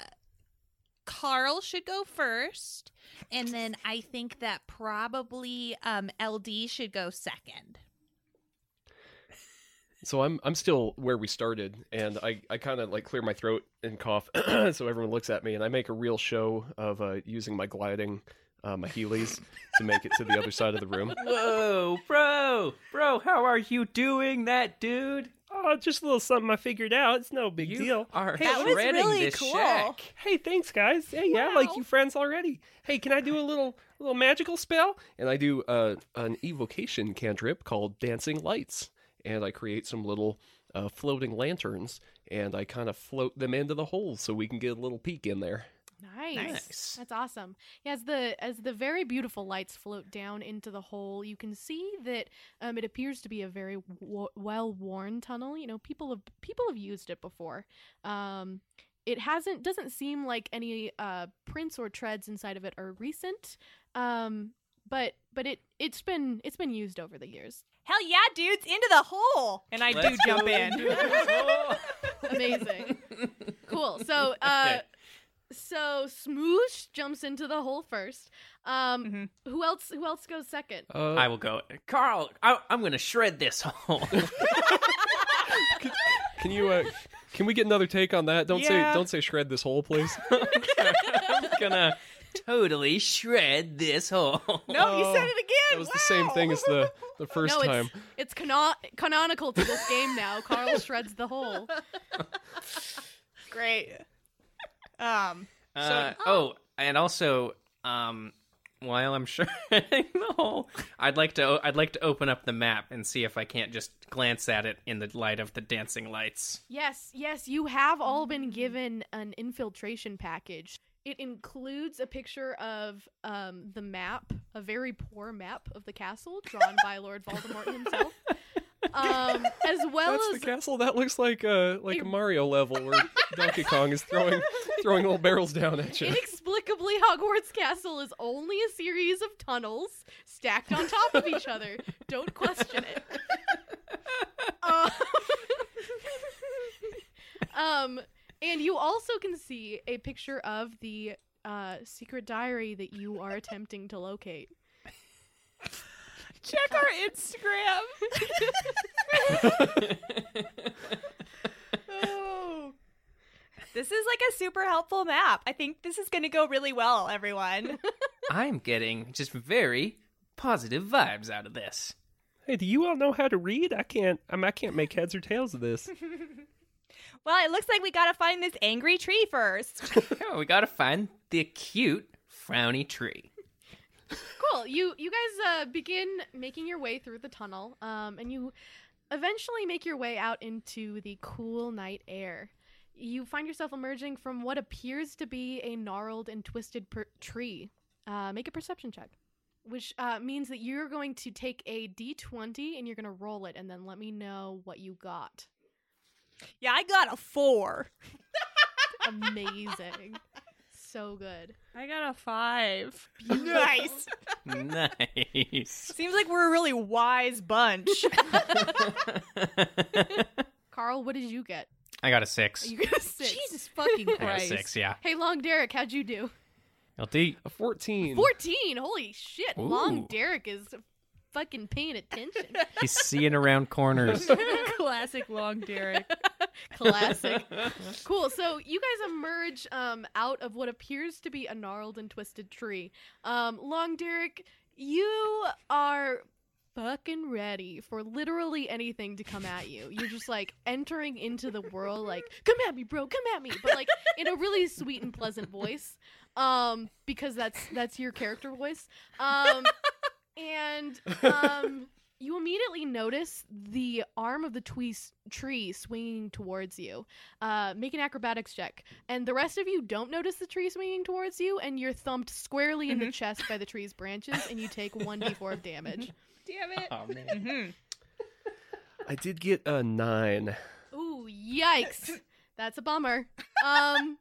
Carl should go first, and then I think that probably um LD should go second. So I'm I'm still where we started, and I, I kind of like clear my throat and cough, *clears throat* so everyone looks at me, and I make a real show of uh, using my gliding, uh, my Heelys to make it to the other side of the room. Whoa, bro, bro, how are you doing that, dude? Oh, just a little something I figured out. It's no big deal. you deal. are That was shredding really this cool. shack. Hey, thanks, guys. Hey, yeah, I like you friends already. Hey, can I do a little a little magical spell? And I do uh, an evocation cantrip called Dancing Lights, and I create some little uh, floating lanterns, and I kind of float them into the hole so we can get a little peek in there. Nice. Nice. That's awesome. Yeah, as the as the very beautiful lights float down into the hole, you can see that um, it appears to be a very w- well worn tunnel. You know, people have people have used it before. Um, it hasn't doesn't seem like any uh, prints or treads inside of it are recent. Um, but but it it's been it's been used over the years. Hell yeah, dudes, into the hole. And I do Let's jump go in. into this hole. Amazing. *laughs* cool. So uh Okay. so Smoosh jumps into the hole first. Um Mhm. who else who else goes second? Uh, I will go. Carl, I, I'm going to shred this hole. *laughs* can you uh, can we get another take on that? Don't Yeah. say don't say shred this hole, please. *laughs* I'm going to totally shred this hole. *laughs* No, you said it again. That was the same thing as the the *laughs* first no, time. it's it's cano- canonical to this game now. Carl shreds the hole. *laughs* Great. Um, Uh, oh, and also, um, while I'm shredding the hole, I'd like to I'd like to open up the map and see if I can't just glance at it in the light of the dancing lights. Yes, yes, you have all been given an infiltration package. It includes a picture of um, the map, a very poor map of the castle drawn by *laughs* Lord Voldemort himself, um, as *laughs* well That's as the castle. That looks like a like a Mario level where Donkey Kong is throwing *laughs* throwing little barrels down at you. Inexplicably, Hogwarts Castle is only a series of tunnels stacked on top of each other. Don't question it. Um, um, and you also can see a picture of the uh, secret diary that you are attempting to locate. check our Instagram. *laughs* oh. This is like a super helpful map. I think this is going to go really well, everyone. *laughs* I'm getting just very positive vibes out of this. Hey, do you all know how to read? I can't. I, mean, I can't make heads or tails of this. *laughs* well, it looks like we got to find this angry tree first. *laughs* We gotta find the cute frowny tree. cool. You you guys uh, begin making your way through the tunnel, um, and you eventually make your way out into the cool night air. You find yourself emerging from what appears to be a gnarled and twisted per- tree. Uh, make a perception check, which uh, means that you're going to take a d20 and you're going to roll it, and then let me know what you got. Yeah, I got a four. Amazing, so good. I got a five. Nice. nice. *laughs* Seems like we're a really wise bunch. *laughs* *laughs* Carl, what did you get? I got a six. You got a six. Jesus fucking I got a Christ. six, yeah. Hey, Long Derek, how'd you do? LT. A 14. 14 holy shit long Ooh. derek is fucking paying attention. *laughs* He's seeing around corners. *laughs* Classic Long Derek. *laughs* classic. Cool. So you guys emerge um, out of what appears to be a gnarled and twisted tree. Um, long derek you are fucking ready for literally anything to come at you. You're just like entering into the world like come at me bro come at me but like in a really sweet and pleasant voice um because that's that's your character voice. Um and *laughs* um you immediately notice the arm of the twees- tree swinging towards you. Uh, make an acrobatics check. And the rest of you don't notice the tree swinging towards you, and you're thumped squarely in the chest by the tree's branches, and you take 1d4 of damage. *laughs* Damn it. Oh, man. Mhm. I did get a 9. Ooh, yikes. *laughs* That's a bummer. Um,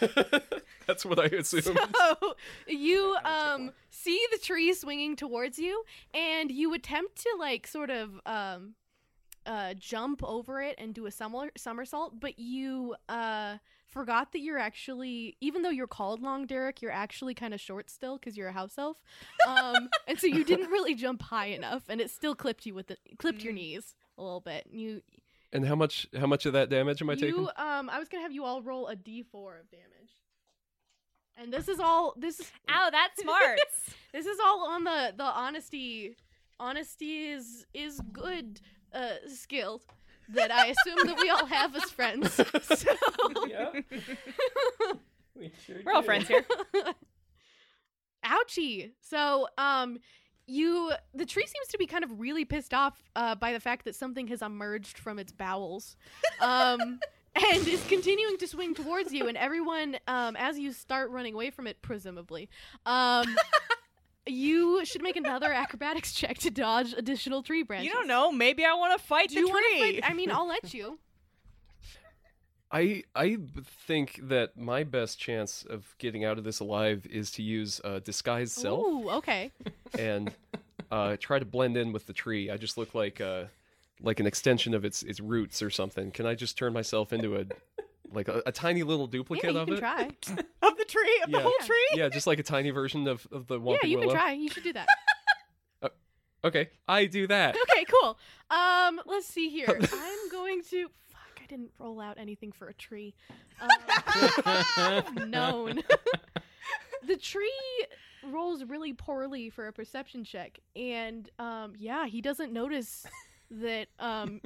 *laughs* That's what I assumed. so you *laughs* um see the tree swinging towards you and you attempt to like sort of um uh jump over it and do a summer- somersault but you uh forgot that you're actually even though you're called long derek you're actually kind of short still because you're a house elf. Um *laughs* and so you didn't really jump high enough and it still clipped you with the clipped your knees a little bit you And how much how much of that damage am I you taking? um i was gonna have you all roll a d4 of damage and this is all this is Ow, that's smart. *laughs* this is all on the the honesty. Honesty is is good uh skill that I assume that we all have as friends. *laughs* So *laughs* We're all friends here. ouchie. So um you the tree seems to be kind of really pissed off uh, by the fact that something has emerged from its bowels. Um *laughs* and is continuing to swing towards you and everyone um as you start running away from it presumably um *laughs* you should make another acrobatics check to dodge additional tree branches. You don't know. Maybe I want to fight Do the you tree. fight? I mean, I'll let *laughs* you. I I think that my best chance of getting out of this alive is to use uh, disguise self Ooh, okay. *laughs* and uh, try to blend in with the tree. I just look like uh, like an extension of its its roots or something. Can I just turn myself into a like a, a tiny little Yeah, duplicate you of can it? try. *laughs* of the tree, of Yeah. the whole tree. Yeah, just like a tiny version of, of the one. Yeah, Whomping you can try. You should do that. *laughs* Okay, I do that. Okay, cool. Um, let's see here. I'm going to. I didn't roll out anything for a tree. *laughs* Um, known. the tree rolls really poorly for a perception check, and um, yeah, he doesn't notice that um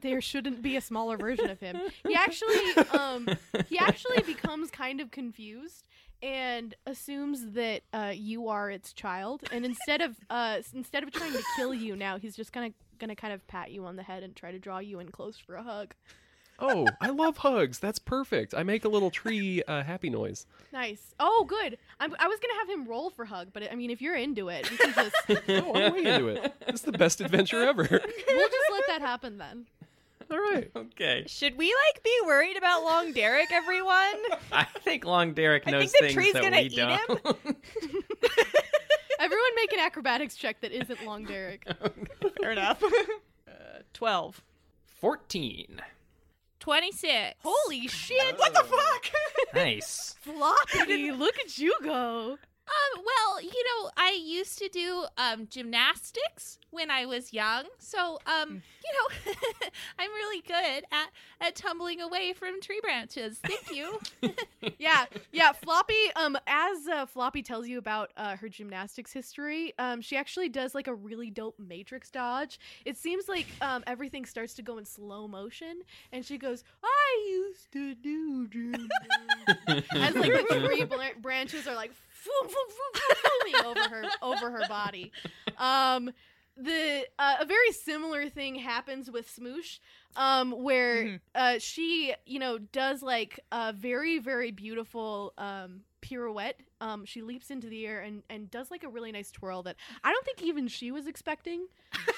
there shouldn't be a smaller version of him. He actually um he actually becomes kind of confused and assumes that uh, you are its child and instead of uh, instead of trying to kill you now he's just gonna gonna kind of pat you on the head and try to draw you in close for a hug Oh, I love hugs. That's perfect. I make a little tree uh, happy noise. nice oh good I'm, i was gonna have him roll for hug but i mean if you're into it we can just *laughs* Oh, I'm way into it. This is the best adventure ever. *laughs* we'll just let that happen then All right. Okay. Should we like be worried about Long Derek, everyone? *laughs* I think Long Derek I knows think the things tree's that gonna we eat don't. everyone make an acrobatics check that isn't long derek Fair enough. uh, Twelve. 14. 26. holy shit What the fuck? *laughs* Nice. floppy look at you go Um, well, you know, I used to do um gymnastics when I was young, so um, you know, *laughs* I'm really good at at tumbling away from tree branches. Thank you. *laughs* yeah, yeah. Floppy, um, as uh, Floppy tells you about uh, her gymnastics history, um, she actually does like a really dope matrix dodge. It seems like um, everything starts to go in slow motion, and she goes, "I used to do gymnastics," *laughs* as like the tree bl- branches are like foom, over her over her body. Um, the uh, a very similar thing happens with Smoosh, um, where Mhm. uh, she you know does like a very very beautiful um pirouette. Um, she leaps into the air and and does like a really nice twirl that I don't think even she was expecting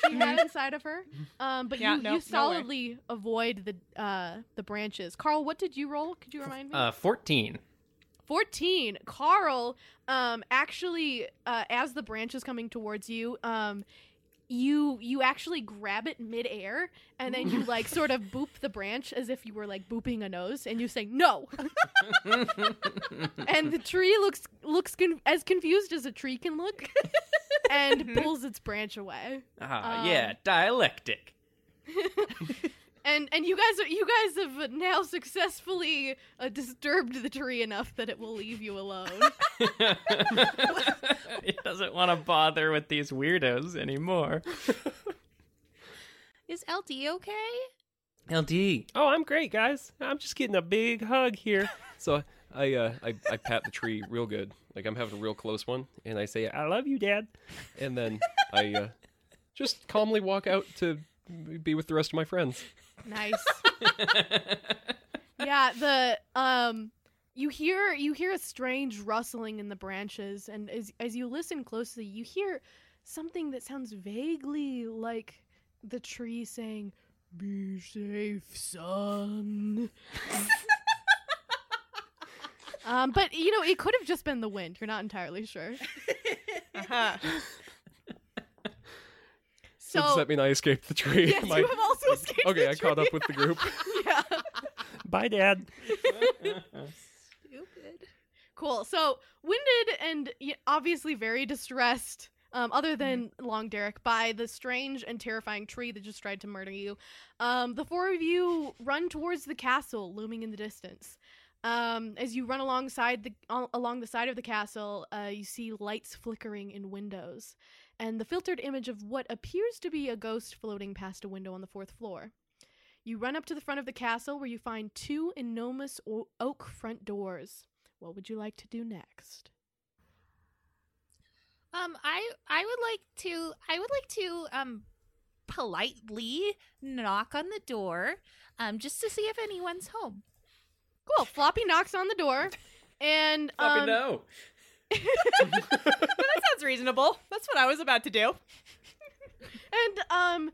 she *laughs* had inside of her. Um, but Yeah, you no- you no solidly avoid the uh the branches. Carl, what did you roll? Could you remind me? Uh, 14. 14 carl um actually uh as the branch is coming towards you um you you actually grab it midair and then you like sort of boop the branch as if you were like booping a nose and you say no! *laughs* And the tree looks looks con- as confused as a tree can look and pulls its branch away. Ah, Um, yeah, dialectic. *laughs* and and you guys you guys have now successfully uh, disturbed the tree enough that it will leave you alone *laughs* *laughs* he doesn't want to bother with these weirdos anymore. Is LD okay? LD. Oh, I'm great, guys. I'm just getting a big hug here. *laughs* So I, uh, I I pat the tree real good, like I'm having a real close one, and I say, I love you, Dad. and then I uh, just calmly walk out to be with the rest of my friends. Nice. *laughs* yeah, the um you hear you hear a strange rustling in the branches and as as you listen closely, you hear something that sounds vaguely like the tree saying, "Be safe, son." *laughs* um, but you know, it could have just been the wind. You're not entirely sure. *laughs* Uh-huh. So, does that mean I escaped the tree? yes, Am *laughs* you have also *laughs* escaped. okay, the I caught up with the group. *laughs* yeah. Bye, Dad. Stupid. Cool. So winded and obviously very distressed. Um, other than Long Derek, by the strange and terrifying tree that just tried to murder you, um, the four of you run towards the castle looming in the distance. Um, as you run alongside the al- along the side of the castle, uh, you see lights flickering in windows, and the filtered image of what appears to be a ghost floating past a window on the fourth floor. You run up to the front of the castle, where you find two enormous oak front doors. What would you like to do next? Um, I I would like to I would like to um politely knock on the door, um, just to see if anyone's home. Cool. Floppy knocks on the door, *laughs* and Floppy, um, no. *laughs* that sounds reasonable. That's what I was about to do. and um,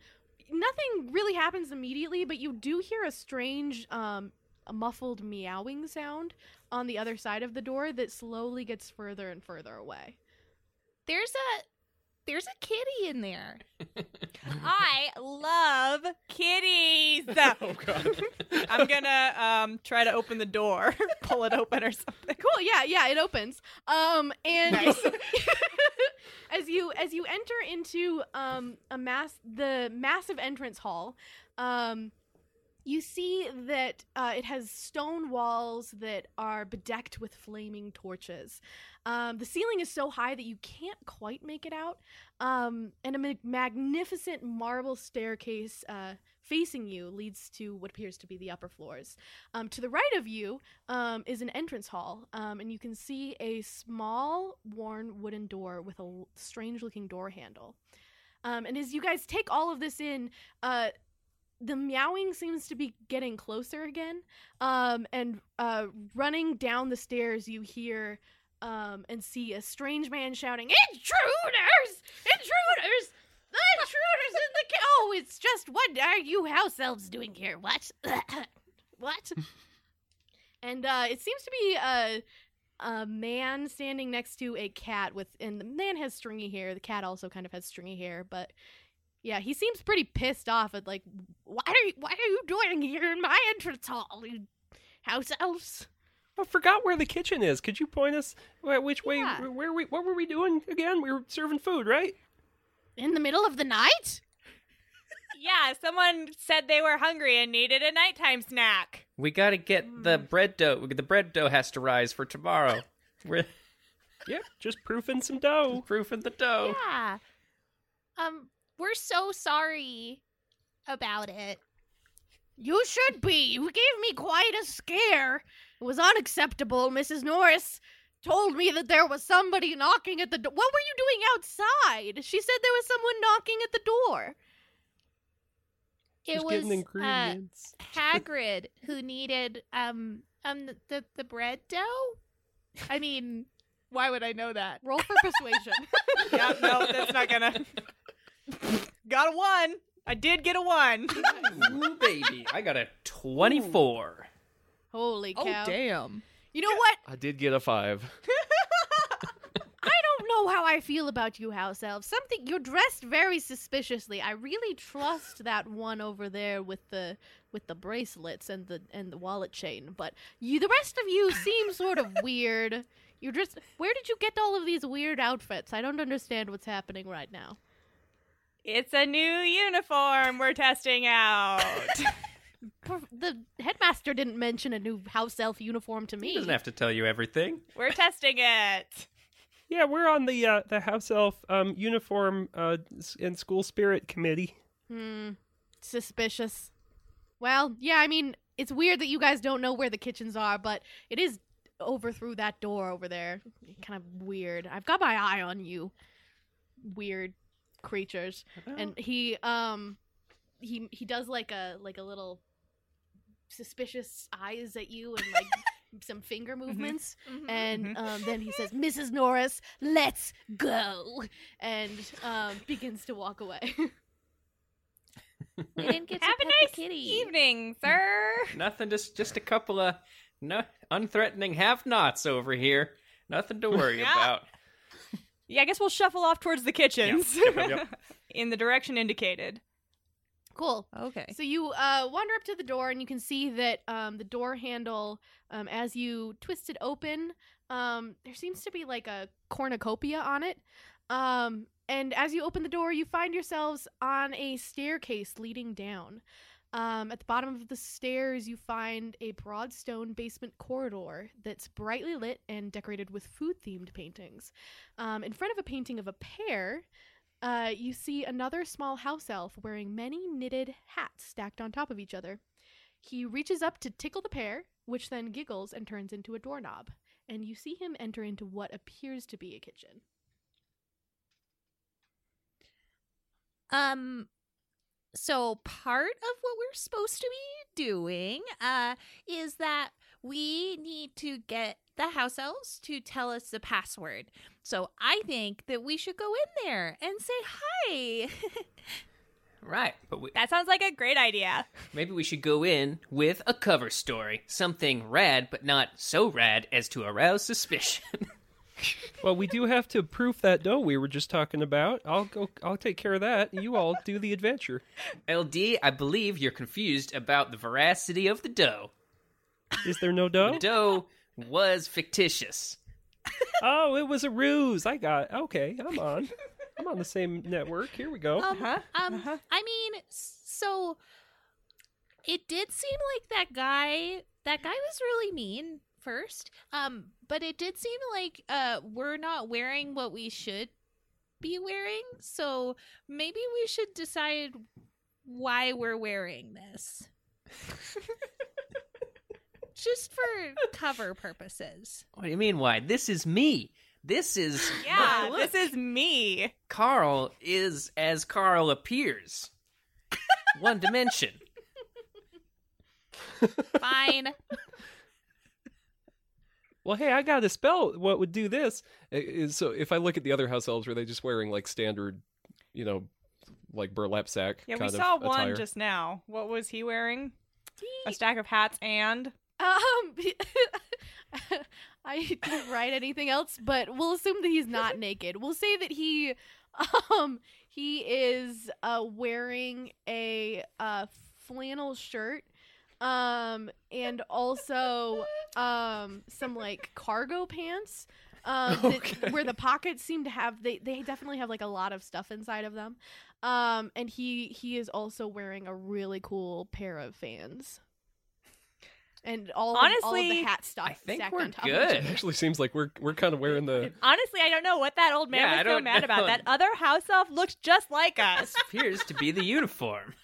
nothing really happens immediately, but you do hear a strange um, a muffled meowing sound on the other side of the door that slowly gets further and further away. There's a there's a kitty in there. *laughs* I love kitties. *laughs* Oh, God. *laughs* I'm gonna um try to open the door, pull it open or something. Cool. Yeah, yeah, it opens. Um, and Nice. as you as you enter into um a mass the massive entrance hall, um, you see that uh, it has stone walls that are bedecked with flaming torches. Um, the ceiling is so high that you can't quite make it out, um, and a ma- magnificent marble staircase uh, facing you leads to what appears to be the upper floors. Um, to the right of you um, is an entrance hall, um, and you can see a small, worn wooden door with a strange looking door handle. Um, and as you guys take all of this in, uh, the meowing seems to be getting closer again. Um, and uh, running down the stairs, you hear um, and see a strange man shouting, Intruders! Intruders! The intruders in the. Ca- oh, it's just what are you house elves doing here? What? *coughs* what? *laughs* and uh, it seems to be a a man standing next to a cat with, and the man has stringy hair. The cat also kind of has stringy hair, but yeah, he seems pretty pissed off at like, why are you, what are you doing here in my entrance hall, you house elves? I forgot where the kitchen is. Could you point us which way? Yeah. Where, where we? What were we doing again? We were serving food, right? In the middle of the night? *laughs* Yeah, someone said they were hungry and needed a nighttime snack. We gotta get the bread dough. The bread dough has to rise for tomorrow. *laughs* We're Yep, just proofing some dough. proofing the dough. Yeah. Um, we're so sorry about it. You should be. You gave me quite a scare. It was unacceptable. Mrs. Norris told me that there was somebody knocking at the door. What were you doing outside? She said there was someone knocking at the door. It just was getting uh. Hagrid who needed um um the, the the bread dough. I mean, Why would I know that? Roll for persuasion. *laughs* yeah, no, that's not gonna. *laughs* Got a one. I did get a one. *laughs* Ooh, baby, I got a twenty-four. Holy oh, cow. damn. You know what? I did get a five. *laughs* *laughs* I don't know how I feel about you, house elf. Something you're dressed very suspiciously. I really trust that one over there with the with the bracelets and the and the wallet chain, but you the rest of you seem sort of weird. You're just where did you get all of these weird outfits? I don't understand what's happening right now. It's a new uniform we're testing out. *laughs* The headmaster didn't mention a new house elf uniform to me. He doesn't have to tell you everything. we're testing it. Yeah, we're on the uh, the house elf um, uniform uh, and school spirit committee. Hmm. Suspicious. Well, yeah, I mean, it's weird that you guys don't know where the kitchens are, but it is over through that door over there. Kind of weird. I've got my eye on you. Weird creatures. And he um he he does like a like a little suspicious eyes at you and like *laughs* some finger movements and um, then he says mrs norris let's go and um, begins to walk away we didn't get to Have a nice kitty. evening, sir. Nothing. Just just a couple of no unthreatening have-nots over here. Nothing to worry *laughs* Yeah. about. Yeah, I guess we'll shuffle off towards the kitchens Yep, yep, yep. *laughs* in the direction indicated. cool Okay. So you uh, wander up to the door, and you can see that um, the door handle, um, as you twist it open, um, there seems to be like a cornucopia on it. Um, and as you open the door, you find yourselves on a staircase leading down. Um, at the bottom of the stairs, you find a broad stone basement corridor that's brightly lit and decorated with food themed paintings. Um, in front of a painting of a pear, uh, you see another small house elf wearing many knitted hats stacked on top of each other. He reaches up to tickle the pear, which then giggles and turns into a doorknob. And you see him enter into what appears to be a kitchen. Um so part of what we're supposed to be doing uh is that we need to get the house elves to tell us the password. So I think that we should go in there and say hi. *laughs* Right, but we, That sounds like a great idea. maybe we should go in with a cover story, something rad, but not so rad as to arouse suspicion. *laughs* Well, we do have to proof that dough we were just talking about. I'll go. I'll take care of that. You all do the adventure. LD, I believe you're confused about the veracity of the dough. Is there no The dough? dough was fictitious. Oh, it was a ruse. I got. Okay, I'm on. I'm on the same network. Here we go. Um, Huh? um Uh-huh. I mean, so it did seem like that guy that guy was really mean first. Um, but it did seem like uh we're not wearing what we should be wearing. So maybe we should decide why we're wearing this. *laughs* Just for cover purposes. What do you mean, why? This is me. This is. Yeah, *laughs* this is me. Carl is as Carl appears. One dimension. *laughs* Fine. Well, hey, I got a spell. What would do this? Is so if I look at the other house elves, were they just wearing like standard, you know, like burlap sack? Yeah, we saw of one attire? just now. What was he wearing? A stack of hats and Um, *laughs* I didn't write anything else, but we'll assume that he's not *laughs* naked. We'll say that he, um, he is uh wearing a uh flannel shirt, um, and also um some like cargo pants. Um, *laughs* that- where the pockets seem to have they they definitely have like a lot of stuff inside of them. Um, and he he is also wearing a really cool pair of Vans. And all of, all of the Honestly, hat stuff. I think we're on top good. It *laughs* actually seems like we're we're kind of wearing the. *laughs* Honestly, I don't know what that old man Yeah, I was so don't mad about. That other house elf looked just like us. This Appears to be the uniform.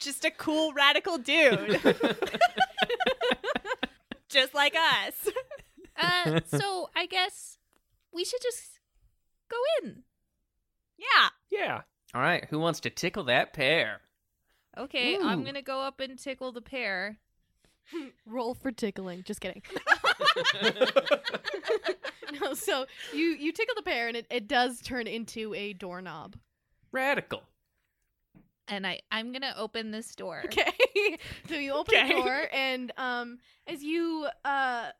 just a cool radical dude. Just like us. *laughs* Uh, so I guess we should just go in. Yeah. Yeah. All right, who wants to tickle that pear? Okay, I'm gonna go up and tickle the pear. *laughs* Roll for tickling. Just kidding. *laughs* no, so you you tickle the pear and it, it does turn into a doorknob. Radical. And I, I'm gonna open this door. Okay. *laughs* so you open the door and um as you uh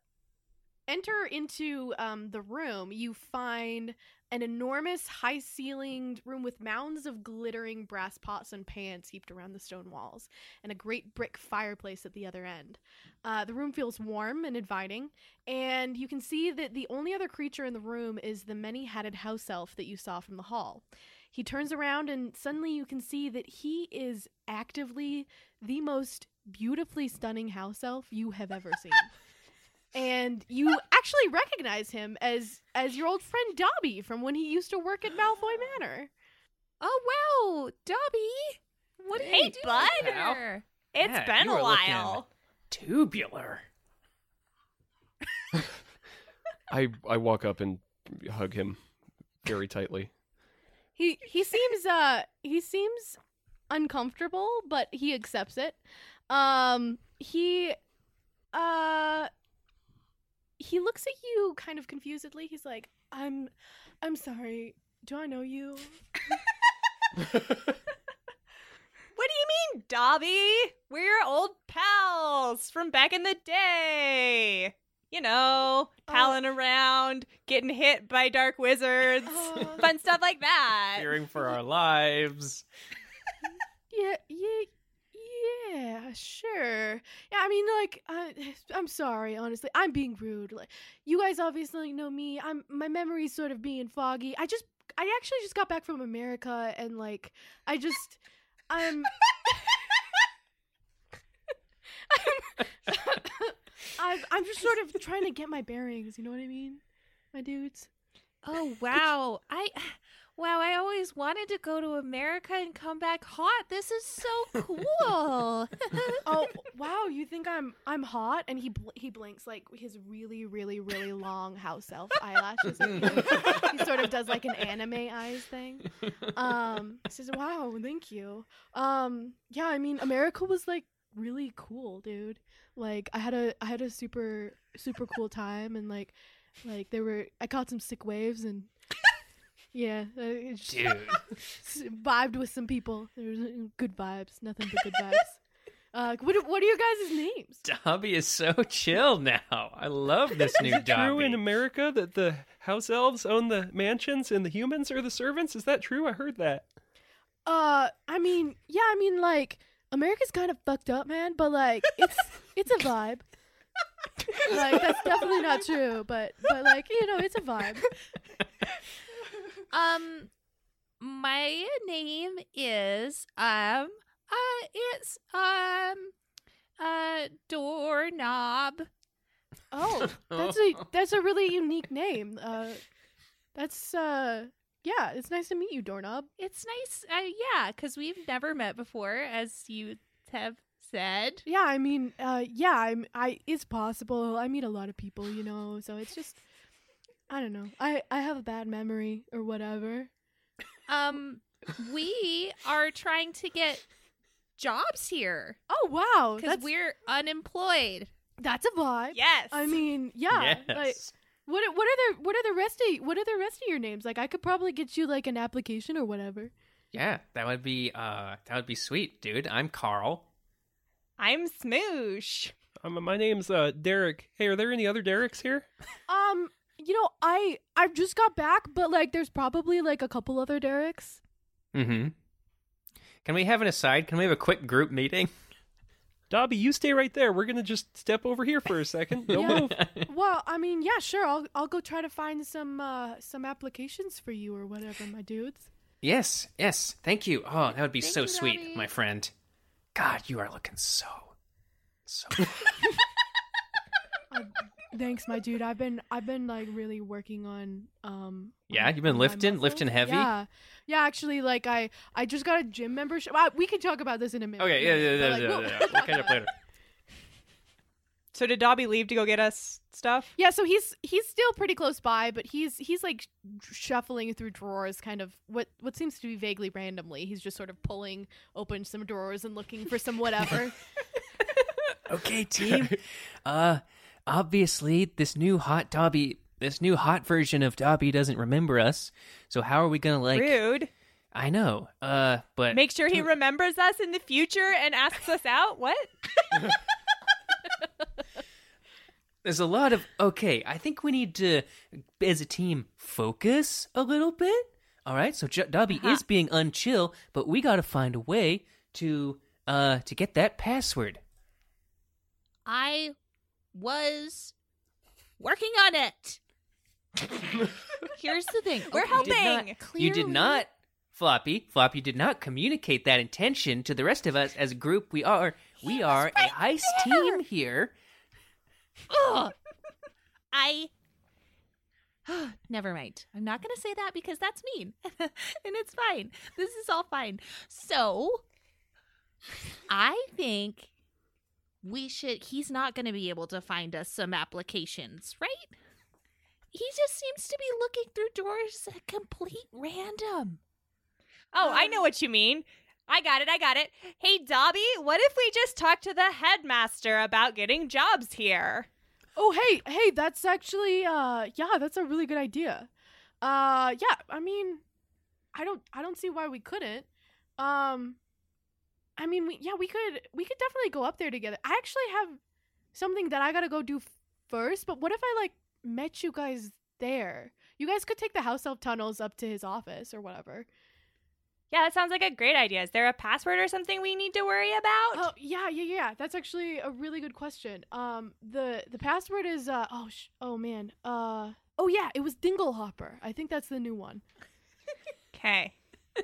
enter into um the room, you find an enormous high ceilinged room with mounds of glittering brass pots and pans heaped around the stone walls and a great brick fireplace at the other end. Uh, the room feels warm and inviting, and you can see that the only other creature in the room is the many hatted house elf that you saw from the hall. He turns around, and suddenly you can see that he is actively the most beautifully stunning house elf you have ever seen. *laughs* and you actually recognize him as as your old friend Dobby from when he used to work at Malfoy *gasps* Manor. Oh wow, Dobby! What are Hey, you doing bud. here? It's Yeah, been you a were while. Tubular. *laughs* *laughs* I I walk up and hug him very tightly. He he seems uh he seems uncomfortable, but he accepts it. Um he uh he looks at you kind of confusedly. He's like, "I'm I'm sorry. Do I know you?" *laughs* What do you mean, Dobby? We're your old pals from back in the day. You know, palling around, getting hit by dark wizards, Uh, *laughs* fun stuff like that. Fearing for our lives. *laughs* Yeah, yeah, yeah, sure. Yeah, I mean, like, I, I'm sorry, honestly. I'm being rude. Like, you guys obviously know me. I'm my memory's sort of being foggy. I just, I actually just got back from America, and like, I just, I'm. *laughs* I'm, I'm, I'm just sort of trying to *laughs* get my bearings. You know what I mean, my dudes. Oh *laughs* wow, I wow, I always wanted to go to America and come back hot. This is so cool. *laughs* oh wow you think i'm i'm hot and he bl- he blinks like his really really really long house elf eyelashes he sort of does like an anime eyes thing um says wow thank you um yeah i mean america was like really cool dude like i had a i had a super super cool time and like like there were i caught some sick waves and *laughs* yeah just- Dude. *laughs* vibed with some people. There was uh, good vibes, nothing but good vibes. Uh, what are- what are your guys' names? Dobby is so chill now. I love this new True Dobby. in America that the house elves own the mansions and the humans are the servants? Is that true? I heard that. Uh, I mean, yeah, I mean, like America's kind of fucked up, man. But like, it's it's a vibe. *laughs* like that's definitely not true, but but like you know, it's a vibe. um, my name is um uh it's um uh doorknob. Oh, that's a *laughs* that's a really unique name. Uh, that's uh, yeah, it's nice to meet you, doorknob. It's nice, uh, yeah, because we've never met before, as you have said. Yeah, I mean, uh, yeah, I'm. I it's possible. I meet a lot of people, you know. So it's just, I don't know. I I have a bad memory or whatever. Um, we are trying to get jobs here Oh wow, because we're unemployed. that's a vibe. Yes. I mean, yeah. yes. Like, what what are the what are the rest of what are the rest of your names? Like, I could probably get you like an application or whatever. yeah, that would be uh that would be sweet, dude. I'm Carl. I'm Smoosh. Um, my name's uh, Derek. Hey, are there any other Dereks here? Um, you know, I I just got back, but like, there's probably like a couple other Derek's. Mm-hmm. Can we have an aside? Can we have a quick group meeting? Dobby, you stay right there. We're gonna just step over here for a second. Don't Yeah. move. *laughs* Well, I mean, yeah, sure. I'll I'll go try to find some uh some applications for you or whatever, my dudes. Yes, yes. Thank you. Oh, that would be Thank so you, sweet, Dobby. my friend. God, you are looking so, so. *laughs* Thanks, my dude. I've been I've been like really working on um. Yeah, you've been lifting- lifting heavy? Yeah, yeah. Actually, like I I just got a gym membership. Uh, we can talk about this in a minute. okay, yeah, yeah, but, yeah, like, yeah, we'll- yeah. we'll We'll catch up later. *laughs* So did Dobby leave to go get us stuff? Yeah, so he's he's still pretty close by, but he's he's like shuffling through drawers, kind of what what seems to be vaguely randomly. He's just sort of pulling open some drawers and looking for some whatever. *laughs* Okay, *laughs* team. uh, obviously, this new hot Dobby, this new hot version of Dobby doesn't remember us. So how are we gonna like? Rude. I know. Uh, but Make sure he remembers us in the future and asks us out. What? *laughs* there's a lot of okay. I think we need to, as a team, focus a little bit. All right. So J- Dobby is being unchill, but we got to find a way to uh to get that password. I was working on it. Here's the thing. We're Okay, did not- helping. You did not, Floppy. Floppy did not communicate that intention to the rest of us as a group. We are we are a heist team here. Ugh. I. *sighs* Never mind. I'm not going to say that because that's mean. *laughs* and it's fine. This is all fine. So, I think we should. He's not going to be able to find us some applications, right? He just seems to be looking through doors at complete random. Oh, I um, know what you mean. I got it. I got it. Hey, Dobby, what if we just talk to the headmaster about getting jobs here? oh, hey, hey, that's actually uh yeah, that's a really good idea. Uh yeah, I mean, I don't I don't see why we couldn't. Um I mean, we, yeah, we could we could definitely go up there together. I actually have something that I got to go do first, but what if I like met you guys there? You guys could take the house elf tunnels up to his office or whatever. Yeah, that sounds like a great idea. Is there a password or something we need to worry about? Oh yeah, yeah, yeah. That's actually a really good question. Um, the the password is uh oh sh- oh man uh oh yeah, it was Dinglehopper. I think that's the new one. *laughs* Okay. *laughs*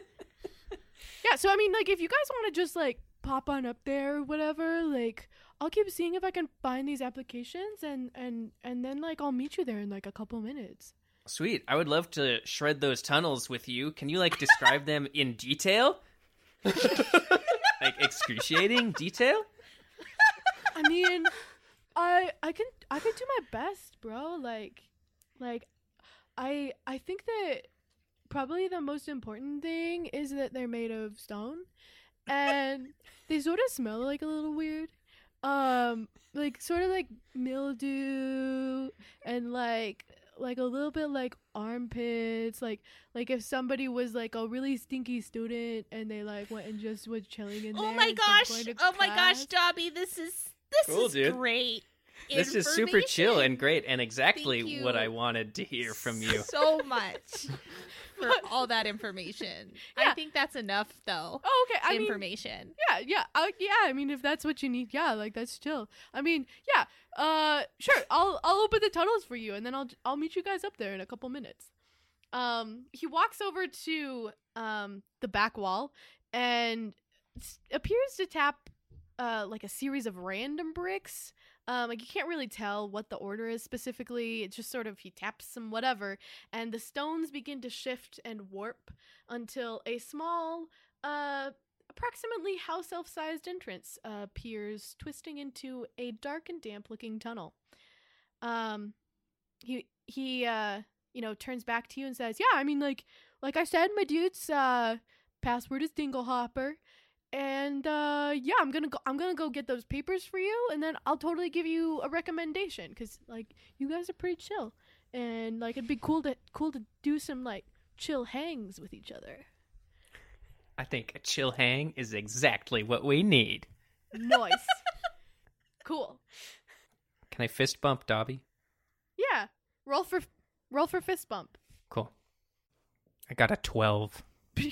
Yeah, so I mean, like, if you guys want to just like pop on up there or whatever, like, I'll keep seeing if I can find these applications, and and and then like I'll meet you there in like a couple minutes. Sweet. I would love to shred those tunnels with you. Can you like describe them in detail? *laughs* like excruciating detail? I mean, I I can I can do my best, bro. Like, like, I I think that probably the most important thing is that they're made of stone, and *laughs* they sort of smell like a little weird. Um, like sort of like mildew and like like a little bit like armpits like like if somebody was like a really stinky student and they like went and just was chilling in oh there Oh my gosh. going to Oh my gosh. Dobby, this is this Cool, is dude. great. This is super chill and great and exactly what I wanted to hear from you. so much *laughs* for all that information. I think that's enough, though. Oh, okay. I mean, information. yeah, yeah, uh, yeah. I mean, if that's what you need, yeah, like that's chill. I mean, yeah, uh, sure. I'll I'll open the tunnels for you, and then I'll I'll meet you guys up there in a couple minutes. Um, he walks over to um the back wall and appears to tap uh like a series of random bricks. Um, like you can't really tell what the order is specifically. It's just sort of he taps some whatever, and the stones begin to shift and warp until a small uh approximately house elf sized entrance uh, appears, twisting into a dark and damp looking tunnel. Um, he he uh you know turns back to you and says, "Yeah, I mean like like I said, my dudes, uh, password is Dinglehopper." And uh yeah, I'm gonna go. I'm gonna go get those papers for you, and then I'll totally give you a recommendation because like you guys are pretty chill, and like it'd be cool to cool to do some like chill hangs with each other. I think a chill hang is exactly what we need. Nice. *laughs* cool. Can I fist bump Dobby? Yeah. Roll for roll for fist bump. Cool. I got a 12. *laughs*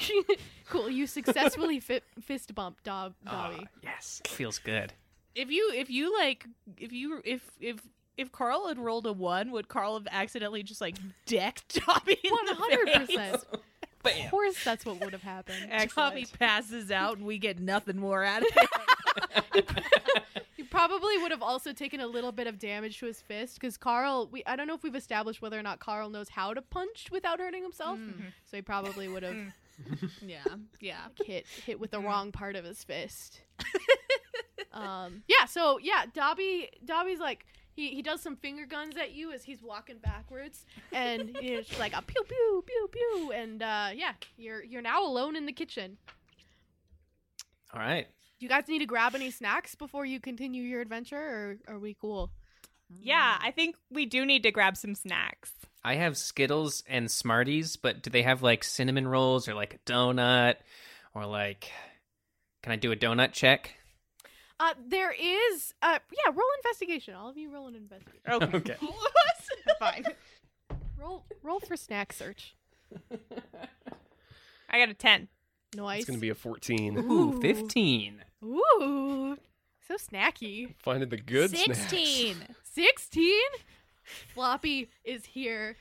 cool. You successfully fi- fist bump Dob Dobby. yes, feels good. If you if you like if you if if if Carl had rolled a one, would Carl have accidentally just like decked Dobby? in One the hundred face? percent. *laughs* Of course, that's what would have happened. *laughs* Dobby passes out and we get nothing more out of *laughs* it. He probably would have also taken a little bit of damage to his fist because Carl. We I don't know if we've established whether or not Carl knows how to punch without hurting himself. Mm-hmm. So he probably would have mm. Yeah, yeah. hit hit with the wrong part of his fist. *laughs* um. Yeah. So yeah, Dobby. Dobby's like. He, he does some finger guns at you as he's walking backwards, and *laughs* it's like a pew pew pew pew, and uh, yeah, you're you're now alone in the kitchen. All right. Do you guys need to grab any snacks before you continue your adventure, or are we cool? Yeah, I think we do need to grab some snacks. I have Skittles and Smarties, but do they have like cinnamon rolls or like a donut or like can I do a donut check? Uh, there is, uh, yeah, roll investigation. All of you roll an investigation. Okay. *laughs* Okay. *laughs* Fine. Roll, roll for snack search. *laughs* I got a 10. Nice. It's gonna be a 14. Ooh, 15. Ooh, so snacky. Finding the good snacks. Sixteen. 16? Floppy is here.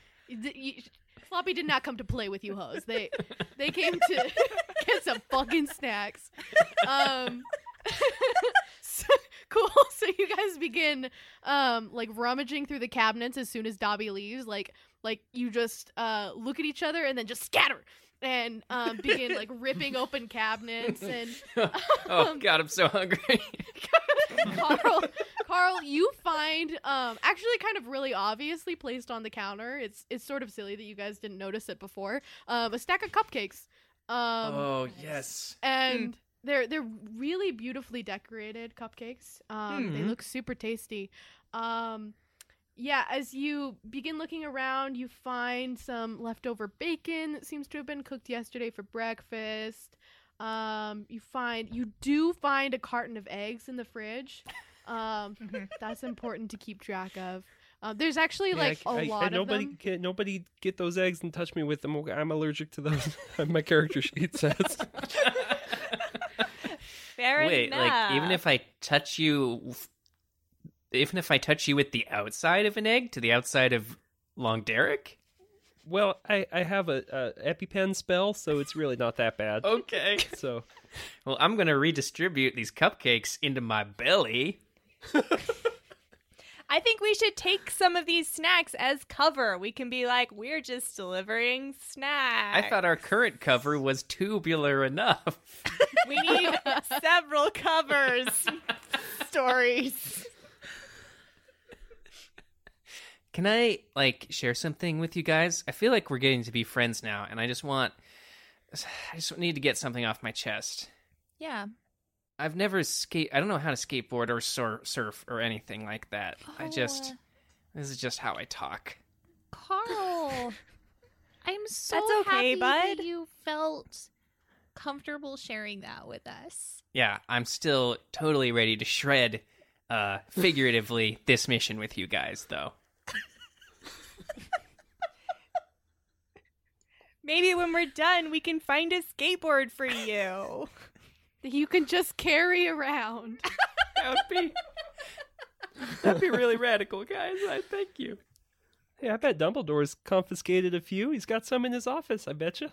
Floppy did not come to play with you hoes. They they came to *laughs* get some fucking snacks. Um *laughs* so, cool. *laughs* So you guys begin um like rummaging through the cabinets as soon as Dobby leaves. Like like you just uh look at each other and then just scatter and um begin like ripping open cabinets and oh god, I'm so hungry. Carl, Carl, you find um actually kind of really obviously placed on the counter. It's it's sort of silly that you guys didn't notice it before. Um, a stack of cupcakes. Um, oh, yes. and they're they're really beautifully decorated cupcakes. Um, they Mhm. look super tasty. Um, yeah, as you begin looking around, you find some leftover bacon that seems to have been cooked yesterday for breakfast. Um, you find you do find a carton of eggs in the fridge. Um, that's important to keep track of. Um, there's actually Yeah, like I- a I- lot of nobody, them. Can, nobody get those eggs and touch me with them. I'm allergic to those. *laughs* My character sheet says. *laughs* Fair Wait, enough. like even if I touch you even if I touch you with the outside of an egg to the outside of Long Derek? Well, I, I have a, a EpiPen spell, so it's really not that bad. *laughs* Okay. So Well, I'm going to redistribute these cupcakes into my belly. I think we should take some of these snacks as cover. We can be like, we're just delivering snacks. I thought our current cover was tubular enough. *laughs* we need several covers. Stories. Can I like share something with you guys? I feel like we're getting to be friends now, and I just want, I just need to get something off my chest. Yeah. I've never skate. I don't know how to skateboard or sur- surf or anything like that. I just, Oh. this is just how I talk. Carl, *laughs* I'm so That's okay, happy that bud. you felt comfortable sharing that with us. Yeah, I'm still totally ready to shred, uh, figuratively, this mission with you guys, though. *laughs* Maybe when we're done, we can find a skateboard for you. *laughs* that you can just carry around. *laughs* That would be, that'd be really radical, guys. I thank you. hey, I bet Dumbledore's confiscated a few. He's got some in his office. I bet you.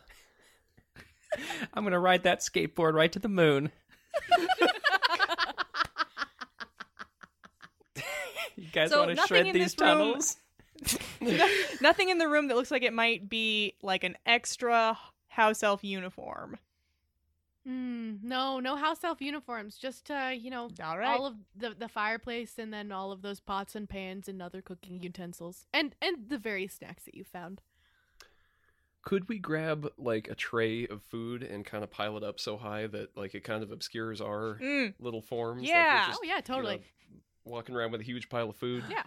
*laughs* I'm gonna ride that skateboard right to the moon. *laughs* you guys So want to nothing shred in these this room- tunnels? Nothing in the room that looks like it might be like an extra house elf uniform. Hmm. no, no house elf uniforms. Just uh, you know, All right. all of the the fireplace and then all of those pots and pans and other cooking utensils and and the various snacks that you found. Could we grab like a tray of food and kind of pile it up so high that like it kind of obscures our Mm. little forms? Yeah. we're just, oh yeah, you know, totally. walking around with a huge pile of food. Yeah.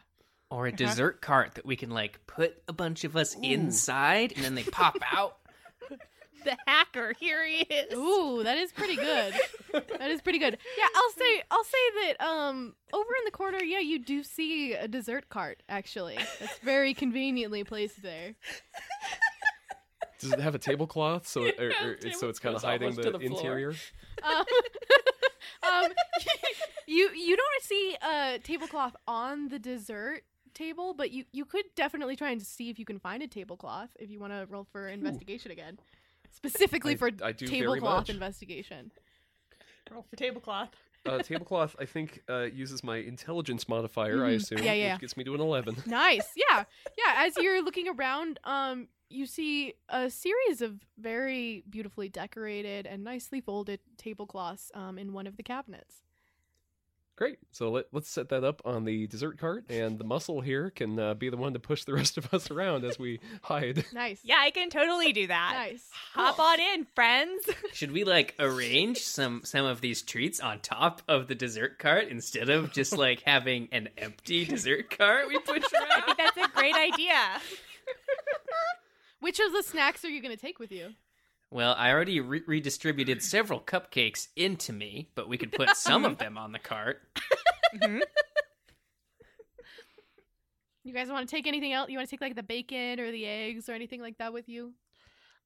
Or a Uh-huh. dessert cart that we can like put a bunch of us inside and then they pop out. The hacker, here he is. Ooh, that is pretty good. *laughs* that is pretty good. Yeah, I'll say I'll say that um over in the corner, yeah, you do see a dessert cart actually. It's very conveniently placed there. Does it have a tablecloth so *laughs* it, or, or, so it's kind of hiding the, the interior? *laughs* Um, um you you don't see a tablecloth on the dessert table, but you you could definitely try and see if you can find a tablecloth if you want to roll for investigation again, specifically I- for I do tablecloth investigation. Roll for tablecloth. Uh, tablecloth, I think, uh, uses my intelligence modifier. I Mhm. assume. Yeah, yeah. Which gets me to an eleven. *laughs* Nice. Yeah. Yeah. As you're looking around, um, you see a series of very beautifully decorated and nicely folded tablecloths um, in one of the cabinets. Great. So let, let's set that up on the dessert cart, and the muscle here can uh, be the one to push the *laughs* rest of us around as we *laughs* hide. Nice. Yeah, I can totally do that. Nice. Hop Cool. on in, friends. *laughs* Should we like arrange some some of these treats on top of the dessert cart instead of just like having an empty dessert cart we push around? I think that's a great idea. Which of the snacks are you going to take with you? Well, I already re- redistributed several cupcakes into me, but we could put some of them on the cart. You guys want to take anything else? You want to take like the bacon or the eggs or anything like that with you?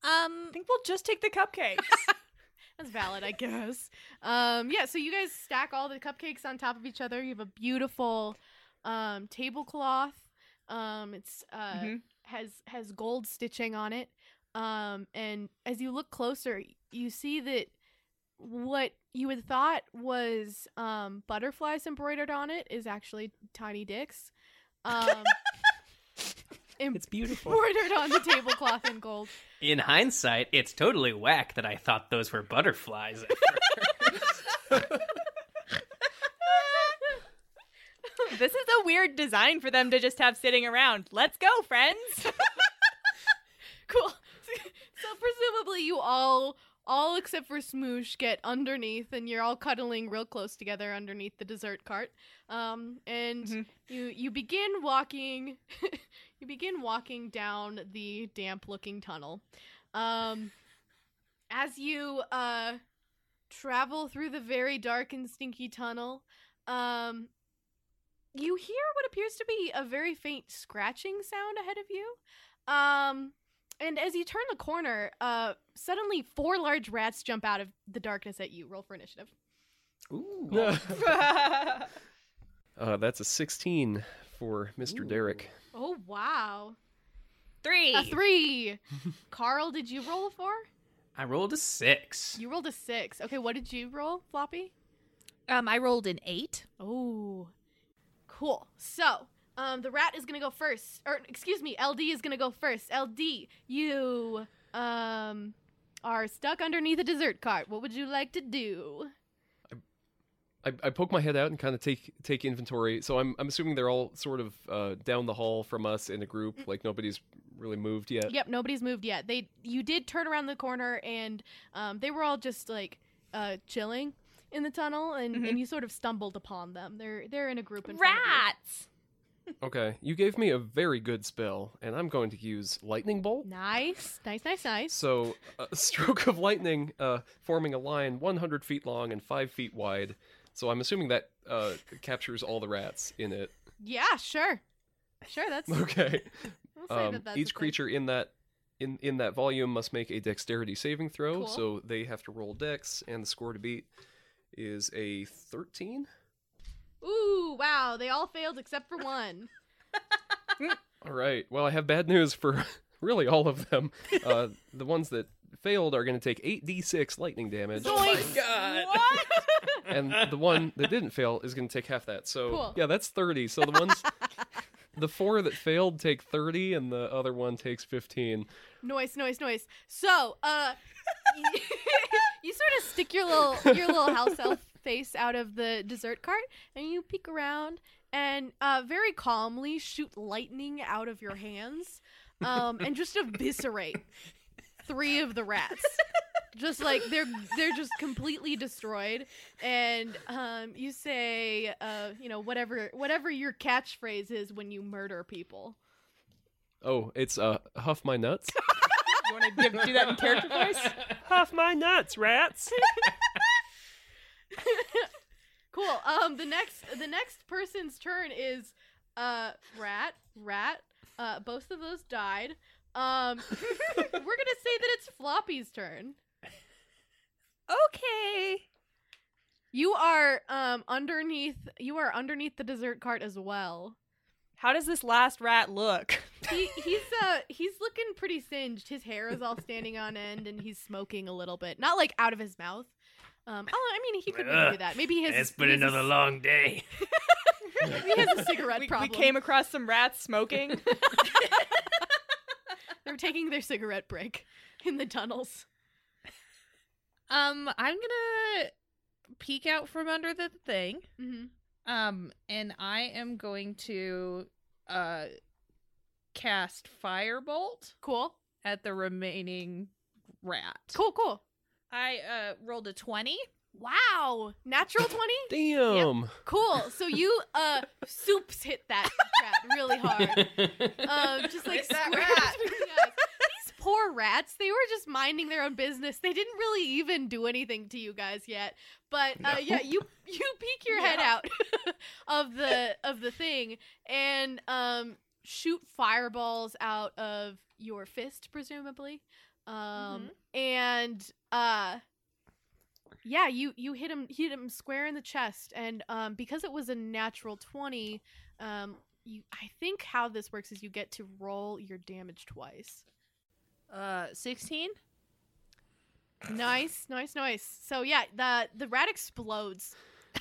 Um, I think we'll just take the cupcakes. *laughs* That's valid, I guess. Um, yeah, so you guys stack all the cupcakes on top of each other. You have a beautiful um, tablecloth. Um, it's uh, Mhm. has has gold stitching on it. Um, and as you look closer, you see that what you had thought was um, butterflies embroidered on it is actually tiny dicks. Um, *laughs* It's beautiful. embroidered on the tablecloth in gold. In hindsight, it's totally whack that I thought those were butterflies. *laughs* this is a weird design for them to just have sitting around. Let's go, friends. *laughs* Cool. You all all except for Smoosh get underneath and you're all cuddling real close together underneath the dessert cart. Um and Mhm. you you begin walking *laughs* you begin walking down the damp looking tunnel. Um as you uh travel through the very dark and stinky tunnel, um you hear what appears to be a very faint scratching sound ahead of you. Um and as you turn the corner, uh, suddenly four large rats jump out of the darkness at you. Roll for initiative. Ooh. *laughs* Uh, that's a 16 for Mr. Derek. Oh wow, Three. a three. *laughs* Carl, did you roll a four? I rolled a six. You rolled a six. Okay, what did you roll, Floppy? Um, I rolled an eight. Oh, cool. So, um, the rat is gonna go first, or excuse me, LD is gonna go first. LD, you um are stuck underneath a dessert cart. What would you like to do? I, I poke my head out and kind of take take inventory. So I'm I'm assuming they're all sort of uh, down the hall from us in a group. Like nobody's really moved yet. Yep, nobody's moved yet. They you did turn around the corner and um, they were all just like uh, chilling in the tunnel, and, Mhm. and you sort of stumbled upon them. They're they're in a group. In front of you. Rats. Okay, you gave me a very good spell, and I'm going to use lightning bolt. Nice, nice, nice, nice. So, a *laughs* stroke of lightning uh, forming a line 100 feet long and 5 feet wide. So, I'm assuming that uh, captures all the rats in it. Yeah, sure, sure. That's *laughs* Okay. Um, that that's each thing. creature in that in in that volume must make a dexterity saving throw. Cool. So they have to roll dex, and the score to beat is a 13. Ooh, wow! They all failed except for one. *laughs* All right. Well, I have bad news for *laughs* really all of them. Uh, the ones that failed are going to take 8d6 lightning damage. Oh my god. What? and the one that didn't fail is going to take half that. So Cool. yeah, that's thirty. So the ones, *laughs* the four that failed take thirty, and the other one takes fifteen. Noise, noise, noise. So, uh, you, you sort of stick your little your little house elf face out of the dessert cart, and you peek around, and uh, very calmly shoot lightning out of your hands, um, and just eviscerate three of the rats. Just like they're they're just completely destroyed, and um, you say, uh, you know, whatever whatever your catchphrase is when you murder people. Oh, it's uh, huff my nuts. *laughs* You want to do that in character voice? *laughs* Huff my nuts, rats. *laughs* *laughs* Cool. Um, the next the next person's turn is uh rat rat. Uh, both of those died. Um, *laughs* we're gonna say that it's Floppy's turn. Okay. You are um underneath you are underneath the dessert cart as well. How does this last rat look? He *laughs* he's uh he's looking pretty singed. His hair is all standing on end and he's smoking a little bit. Not like out of his mouth. Um oh I mean he could maybe do that. Maybe his. It's been has a another long day. Maybe *laughs* *laughs* he has a cigarette we, we came across some rats smoking. *laughs* They're taking their cigarette break in the tunnels. Um, I'm gonna peek out from under the thing. Mm-hmm. Um, and I am going to uh cast firebolt Cool. at the remaining rat. Cool, cool. I uh rolled a twenty. Wow. Natural *laughs* 20? Damn. Cool. So you uh soups hit that rat really hard. *laughs* Um just like Hit that rat. between the eyes. These poor rats, they were just minding their own business. They didn't really even do anything to you guys yet. But uh yeah, you you peek your head out *laughs* of the of the thing and um shoot fireballs out of your fist presumably. Um and uh yeah, you you hit him hit him square in the chest, and um, because it was a natural twenty, um, you I think how this works is you get to roll your damage twice. Uh, sixteen. Nice, nice, nice. So yeah, the the rat explodes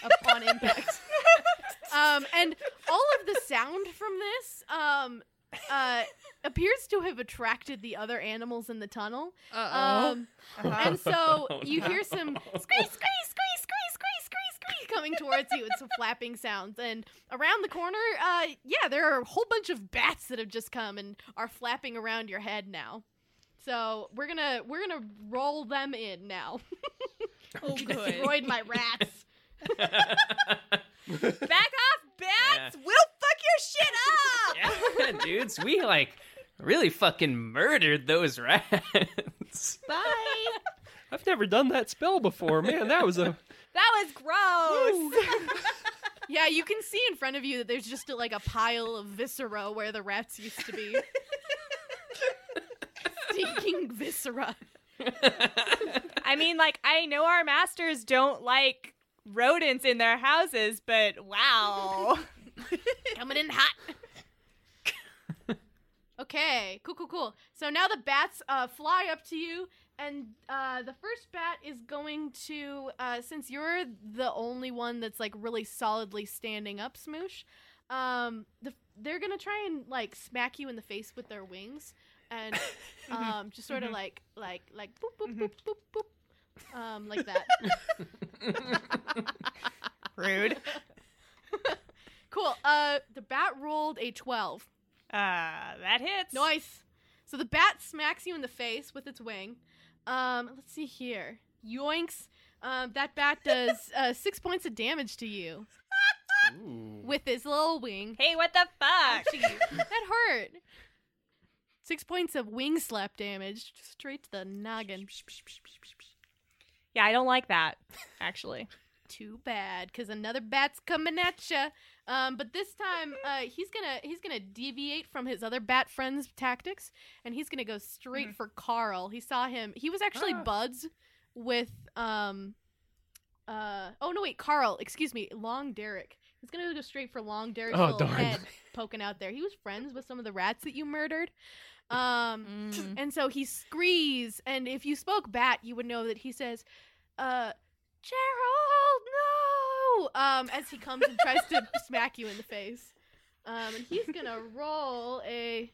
upon impact, *laughs* um, and all of the sound from this um, uh, appears to have attracted the other animals in the tunnel. Um, Uh-huh. and so *laughs* Oh, you hear some scree, scree, scree, scree, scree, scree, scree coming towards you and some flapping sounds. And around the corner, uh, yeah, there are a whole bunch of bats that have just come and are flapping around your head now. So we're gonna we're gonna roll them in now. *laughs* oh, *laughs* good. Destroyed my rats. Back off, bats! We'll fuck your shit up! *laughs* yeah, dudes, we like really fucking murdered those rats. Bye. *laughs* I've never done that spell before. Man, that was a *laughs* That was gross. Yeah, you can see in front of you that there's just like a pile of viscera where the rats used to be. Stinking viscera. I mean, like, I know our masters don't like rodents in their houses, but wow. *laughs* Coming in hot. *laughs* okay, cool, cool, cool. So now the bats uh, fly up to you, and uh, the first bat is going to, uh, since you're the only one that's like really solidly standing up, Smoosh. Um, the, they're gonna try and like smack you in the face with their wings, and *laughs* um, just sort of like, like, like, boop, boop, boop, boop, boop, um, like that. Rude. Cool. Uh, the bat rolled a twelve. Uh, that hits. Nice. So the bat smacks you in the face with its wing. Um, let's see here. Yoinks. Um, that bat does *laughs* uh, six points of damage to you Ooh. with his little wing. Hey, what the fuck? That hurt. Six points of wing slap damage, straight to the noggin. yeah, I don't like that, actually. Too bad, cause another bat's coming at ya. Um, but this time, uh, he's gonna he's gonna deviate from his other bat friend's tactics, and he's gonna go straight for Carl. He saw him. He was actually Ah. buds with um, uh, oh no wait, Carl. Excuse me, Long Derek. He's gonna go straight for Long Derek's Oh, little darn. head poking out there. He was friends with some of the rats that you murdered. Um, Mm. and so he screes, and if you spoke bat, you would know that he says, uh, Gerald, no! Um, as he comes and tries to *laughs* smack you in the face. Um, and he's gonna roll a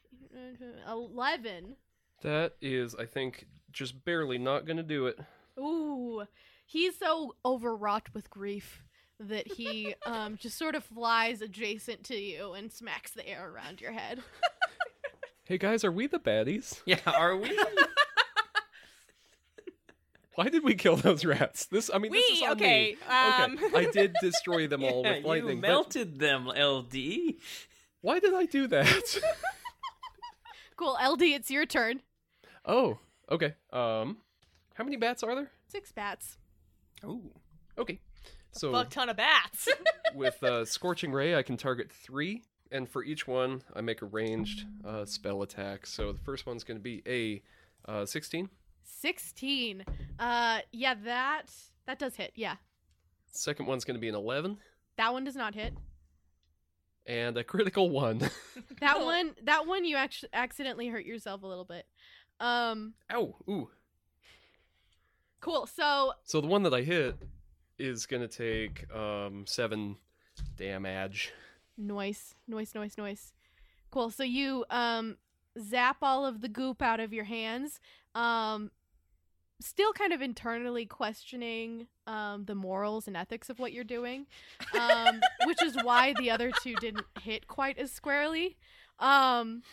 11. that is I think just barely not going to do it. Ooh. He's so overwrought with grief that he *laughs* um, just sort of flies adjacent to you and smacks the air around your head. Hey guys, are we the baddies? Yeah, are we? *laughs* Why did we kill those rats? This I mean this is on okay, me. um. okay. I *laughs* did destroy them all yeah, with lightning. you but melted them, LD. why did I do that? *laughs* Cool, LD, it's your turn. oh, okay. Um how many bats are there? Six bats. Ooh. Okay. So Fuck ton of bats. *laughs* with uh, Scorching Ray, I can target three, and for each one, I make a ranged uh, spell attack. So the first one's going to be a uh, 16. 16. Uh, yeah, that that does hit. Yeah. Second one's going to be an 11 That one does not hit. and a critical one. *laughs* That one, that one, you actually accidentally hurt yourself a little bit. Um, Ow! Ooh. cool. So So the one that I hit is going to take um, seven damage. Noise, noise, noise, noise. Cool. So you um zap all of the goop out of your hands. Um still kind of internally questioning um the morals and ethics of what you're doing. Um *laughs* which is why the other two didn't hit quite as squarely. Um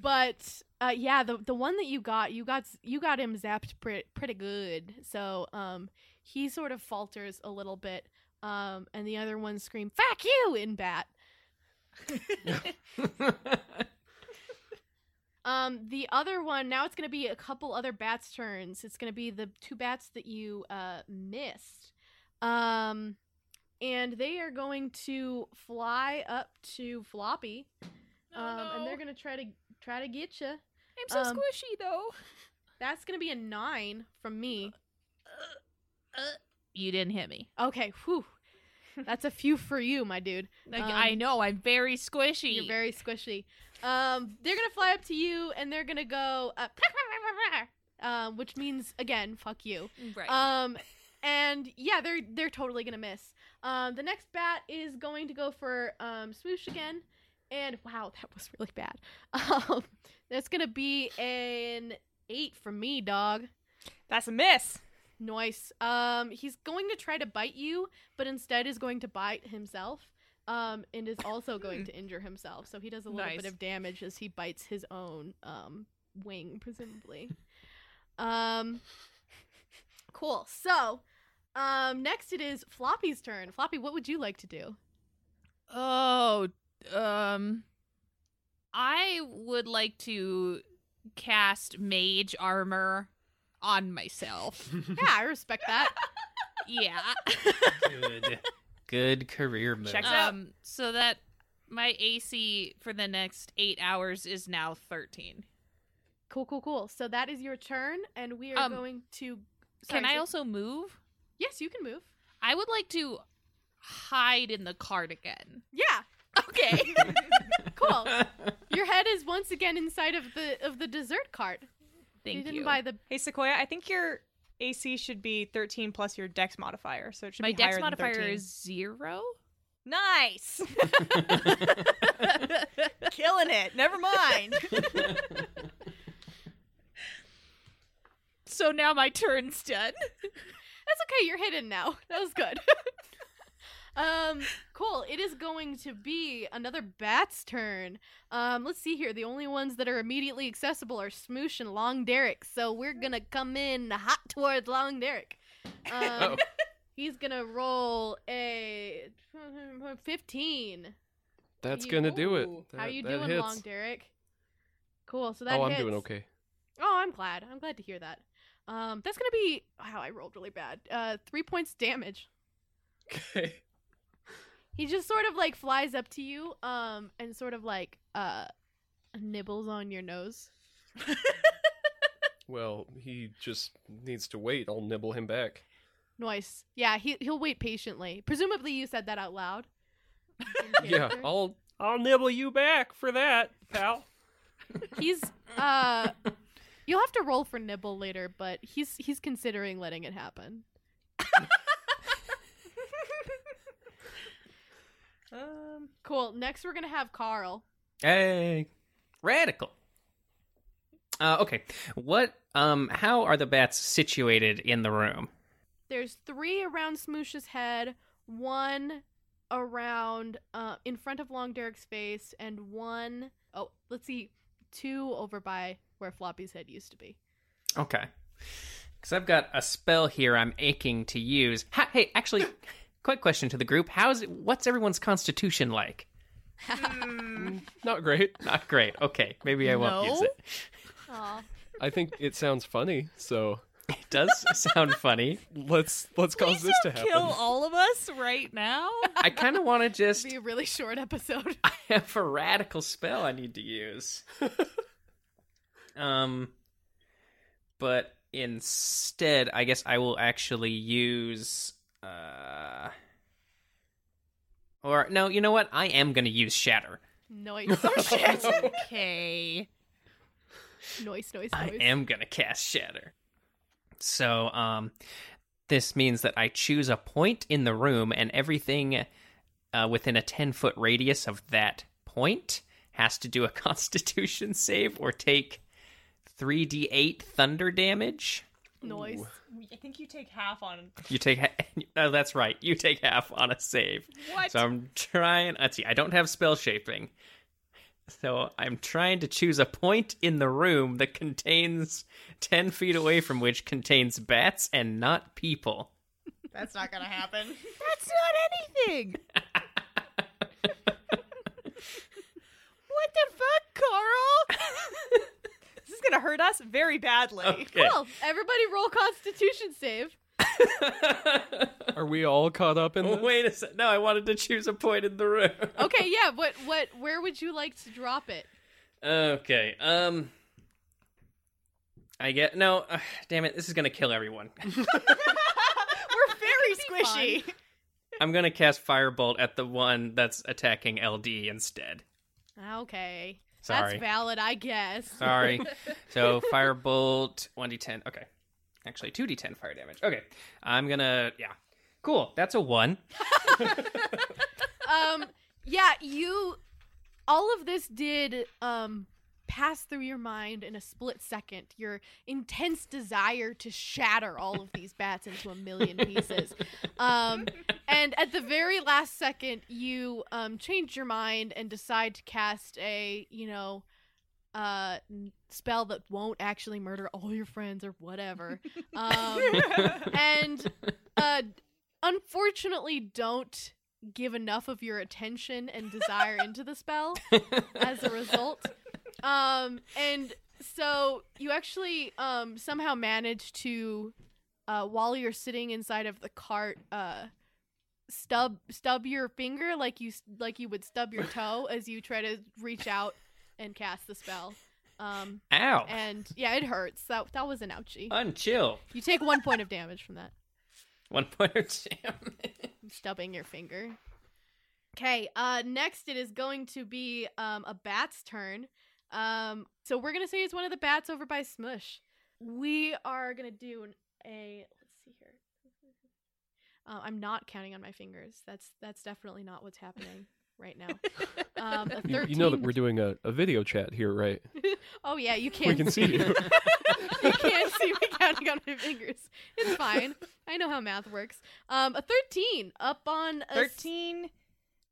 but uh yeah, the the one that you got, you got you got him zapped pretty pretty good. So um he sort of falters a little bit. Um and the other one scream "Fuck you!" in bat. *laughs* *laughs* Um, the other one now it's gonna be a couple other bats' turns. It's gonna be the two bats that you uh missed. Um, and they are going to fly up to Floppy. Um, and they're gonna try to try to get you. I'm so um, squishy though. That's gonna be a nine from me. You didn't hit me. Okay, whew. That's a few for you, my dude. Like, Um, I know I'm very squishy. You're very squishy. Um, they're gonna fly up to you and they're gonna go, uh, um, which means again, fuck you. right. Um, and yeah, they're they're totally gonna miss. Um, the next bat is going to go for um Smoosh again, and wow, *laughs* that was really bad. Um, that's gonna be an eight from me, dog. That's a miss. Nice. Um, he's going to try to bite you, but instead is going to bite himself. Um, and is also going to injure himself. So he does a little Nice. bit of damage as he bites his own um wing, presumably. um, cool. So, um, next it is Floppy's turn. Floppy, what would you like to do? oh, um, I would like to cast mage armor on myself. *laughs* Yeah, I respect that. *laughs* yeah. Good. Good career move. Checks out. um, so that my AC for the next eight hours is now thirteen. cool, cool, cool. So that is your turn, and we are Um, going to. Sorry, Can I say- also move? Yes, you can move. I would like to hide in the cart again. Yeah. Okay. *laughs* Cool. Your head is once again inside of the of the dessert cart. Thank you didn't you. buy the Hey Sequoia, I think your AC should be 13 plus your Dex modifier, so it should My be dex higher than modifier is zero. nice. *laughs* Killing it. Never mind. *laughs* So now my turn's done. *laughs* That's okay, you're hidden now. That was good. Um, cool. It is going to be another bat's turn. Um, let's see here. The only ones that are immediately accessible are Smoosh and Long Derek. So we're gonna come in hot towards Long Derek. *laughs* Um, Oh. he's gonna roll a fifteen. That's You- gonna do it. Ooh. How That- you doing, hits. Long Derek? Cool. So that Oh, I'm hits. doing okay. Oh, I'm glad. I'm glad to hear that. Um, that's gonna be wow. I rolled really bad. Uh, three points damage. *laughs* Okay. He just sort of like flies up to you, um, and sort of like uh, nibbles on your nose. *laughs* Well, he just needs to wait. I'll nibble him back. Nice. Yeah, he he'll wait patiently. Presumably, you said that out loud. *laughs* Yeah. I'll. I'll nibble you back for that, pal. *laughs* He's uh, you'll have to roll for nibble later, but he's he's considering letting it happen. Um, Cool. Next, we're gonna have Carl. Hey, radical. Uh, okay, what? Um, how are the bats situated in the room? There's three around Smoosh's head, one around uh in front of Long Derek's face, and one oh let's see, two over by where Floppy's head used to be. Okay, because I've got a spell here I'm aching to use. Ha- hey, actually, *laughs* quick question to the group: How's it? What's everyone's constitution like? Not great. Not great. Okay, maybe I won't use it. Aw. I think it sounds funny, so It does sound funny. let's let's cause this to happen. Kill all of us right now. I kind of want to just. Be a really short episode. *laughs* I have a radical spell I need to use. *laughs* um, but instead, I guess I will actually use. Uh, Or no, you know what? I am gonna use shatter. Noise. *laughs* Okay. noise, noise, noise. I am gonna cast shatter. So, um, this means that I choose a point in the room, and everything uh, within a ten foot radius of that point has to do a *laughs* Constitution save or take three d eight thunder damage. Noise. I think you take half on. *laughs* You take. Ha- *laughs* oh, that's right. You take half on a save. What? So I'm trying. Let's see. I don't have spell shaping. So I'm trying to choose a point in the room that contains 10 feet away from which contains bats and not people. That's not gonna happen. *laughs* That's not anything. what the fuck, Carl? This is gonna hurt us very badly. Okay. Cool. Everybody roll Constitution save. *laughs* Are we all caught up in this? Wait a sec. No, I wanted to choose a point in the room. *laughs* Okay, yeah. What? What? Where would you like to drop it? Okay. Um. I get no. Uh, damn it! This is gonna kill everyone. *laughs* We're very squishy. I'm gonna cast firebolt at the one that's attacking LD instead. Okay. Sorry. That's valid, I guess. Sorry. *laughs* so firebolt, one d10. Okay, actually two d10 fire damage. Okay, I'm gonna yeah. Cool. That's a one. *laughs* um yeah you all of this did um pass through your mind in a split second your intense desire to shatter all of these bats into a million pieces. *laughs* Um and at the very last second you um change your mind and decide to cast a you know uh spell that won't actually murder all your friends or whatever. Um and uh unfortunately don't give enough of your attention and desire into the spell as a result um and so you actually um somehow manage to uh while you're sitting inside of the cart uh stub stub your finger like you like you would stub your toe as you try to reach out and cast the spell um Ow. and yeah it hurts that that was an ouchie Unchill. you take one point of damage from that *laughs* One point of damage. *laughs* stubbing your finger. Okay, uh next it is going to be um a bat's turn. Um so we're going to say it's one of the bats over by Smoosh. We are going to do an, a let's see here. *laughs* Uh, I'm not counting on my fingers. That's that's definitely not what's happening right now. *laughs* Um a You, you know that we're doing a, a video chat here, right? *laughs* Oh yeah, you can't We can see you. you can't see me counting on my fingers. It's fine. I know how math works. Um a 13 up on a Thirteen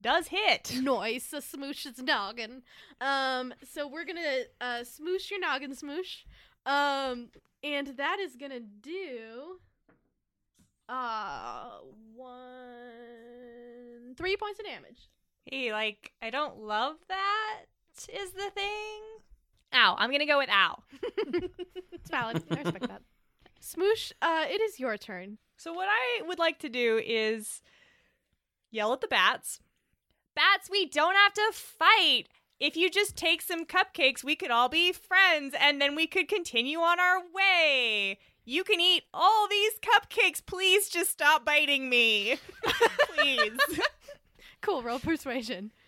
does hit. *laughs* noise a smoosh's noggin um so we're gonna uh smoosh your noggin smoosh um and that is gonna do uh one three points of damage Hey, like I don't love that. Is the thing? Ow! I'm gonna go with ow. *laughs* it's valid i respect that *laughs* smoosh uh it is your turn So what I would like to do is yell at the bats. Bats, we don't have to fight. If you just take some cupcakes, we could all be friends and then we could continue on our way. You can eat all these cupcakes. Please just stop biting me. *laughs* Please. cool roll persuasion *laughs*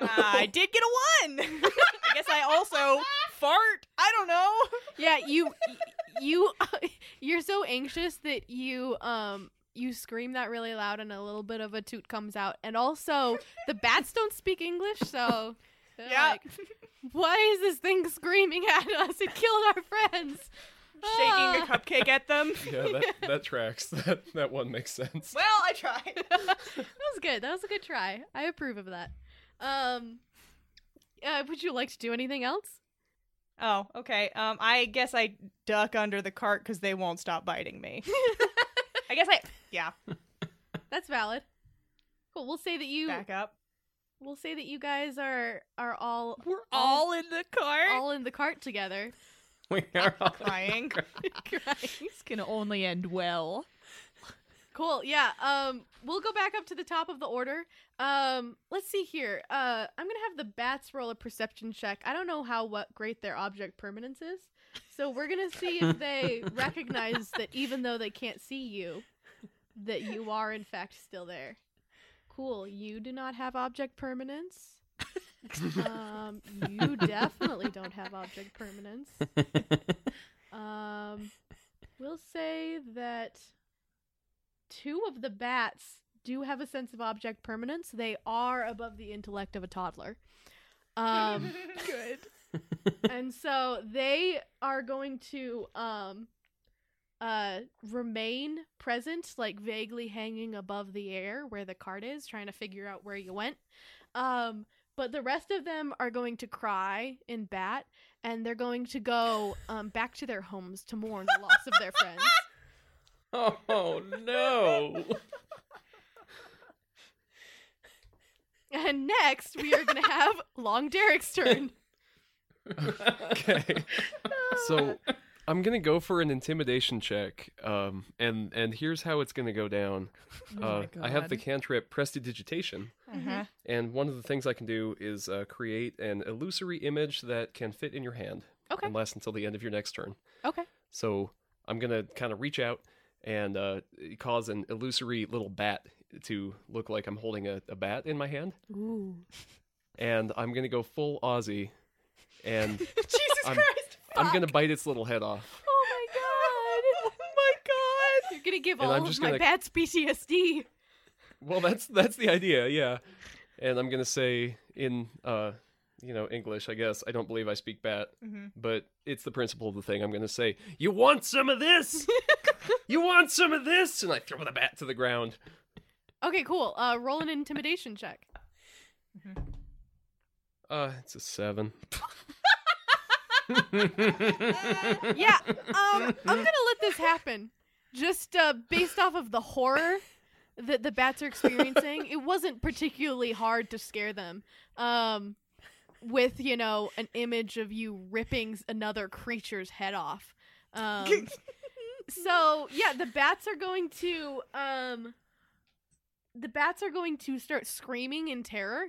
Uh, I did get a one. *laughs* I guess I also fart. I don't know. yeah you you you're so anxious that you um you scream that really loud and a little bit of a toot comes out and also the bats don't speak english so *laughs* Yeah. like why is this thing screaming at us it killed our friends Shaking Ah. a cupcake at them. *laughs* yeah, that, *laughs* that tracks. That that one makes sense. Well, I tried. that was good that was a good try i approve of that um uh, would you like to do anything else Oh, okay. Um, I guess I duck under the cart because they won't stop biting me. I guess I yeah. *laughs* that's valid cool we'll say that you Back up. we'll say that you guys are are all We're all in the cart. all in the cart together *laughs* We are all *laughs* Crying. This can only end well. Cool. Yeah. Um, we'll go back up to the top of the order. Um, let's see here. Uh, I'm gonna have the bats roll a perception check. I don't know how what great their object permanence is, so we're gonna see if they recognize that even though they can't see you, that you are in fact still there. Cool. You do not have object permanence. *laughs* um, you definitely don't have object permanence. Um, we'll say that two of the bats do have a sense of object permanence. They are above the intellect of a toddler. Um, *laughs* Good. and so they are going to um uh remain present like vaguely hanging above the air where the cart is trying to figure out where you went um but the rest of them are going to cry in bat and they're going to go um back to their homes to mourn the loss of their friends *laughs* Oh no! and next we are going to have long derek's turn *laughs* Okay. so *laughs* I'm gonna go for an intimidation check, um, and and here's how it's gonna go down. uh, I have the cantrip prestidigitation, Uh-huh. and one of the things I can do is uh, create an illusory image that can fit in your hand Okay. and last until the end of your next turn. okay So I'm gonna kind of reach out and uh, cause an illusory little bat to look like I'm holding a, a bat in my hand, ooh and I'm gonna go full Aussie, and *laughs* Jesus I'm- Christ! I'm gonna bite its little head off. *laughs* oh my god *laughs* Oh my god! you're gonna give And all I'm of my gonna- bats ptsd Well, that's that's the idea, yeah. And I'm gonna say in uh, you know, English, I guess. I don't believe I speak bat, Mhm. but it's the principle of the thing. I'm gonna say, "You want some of this? *laughs* you want some of this?" And I throw the bat to the ground. Okay, cool. Uh, roll an intimidation check. Uh, it's a seven. *laughs* Yeah, um, I'm gonna let this happen, just uh, based off of the horror that the bats are experiencing. it wasn't particularly hard to scare them, um, with you know an image of you ripping another creature's head off. Um, so yeah, the bats are going to um, the bats are going to start screaming in terror.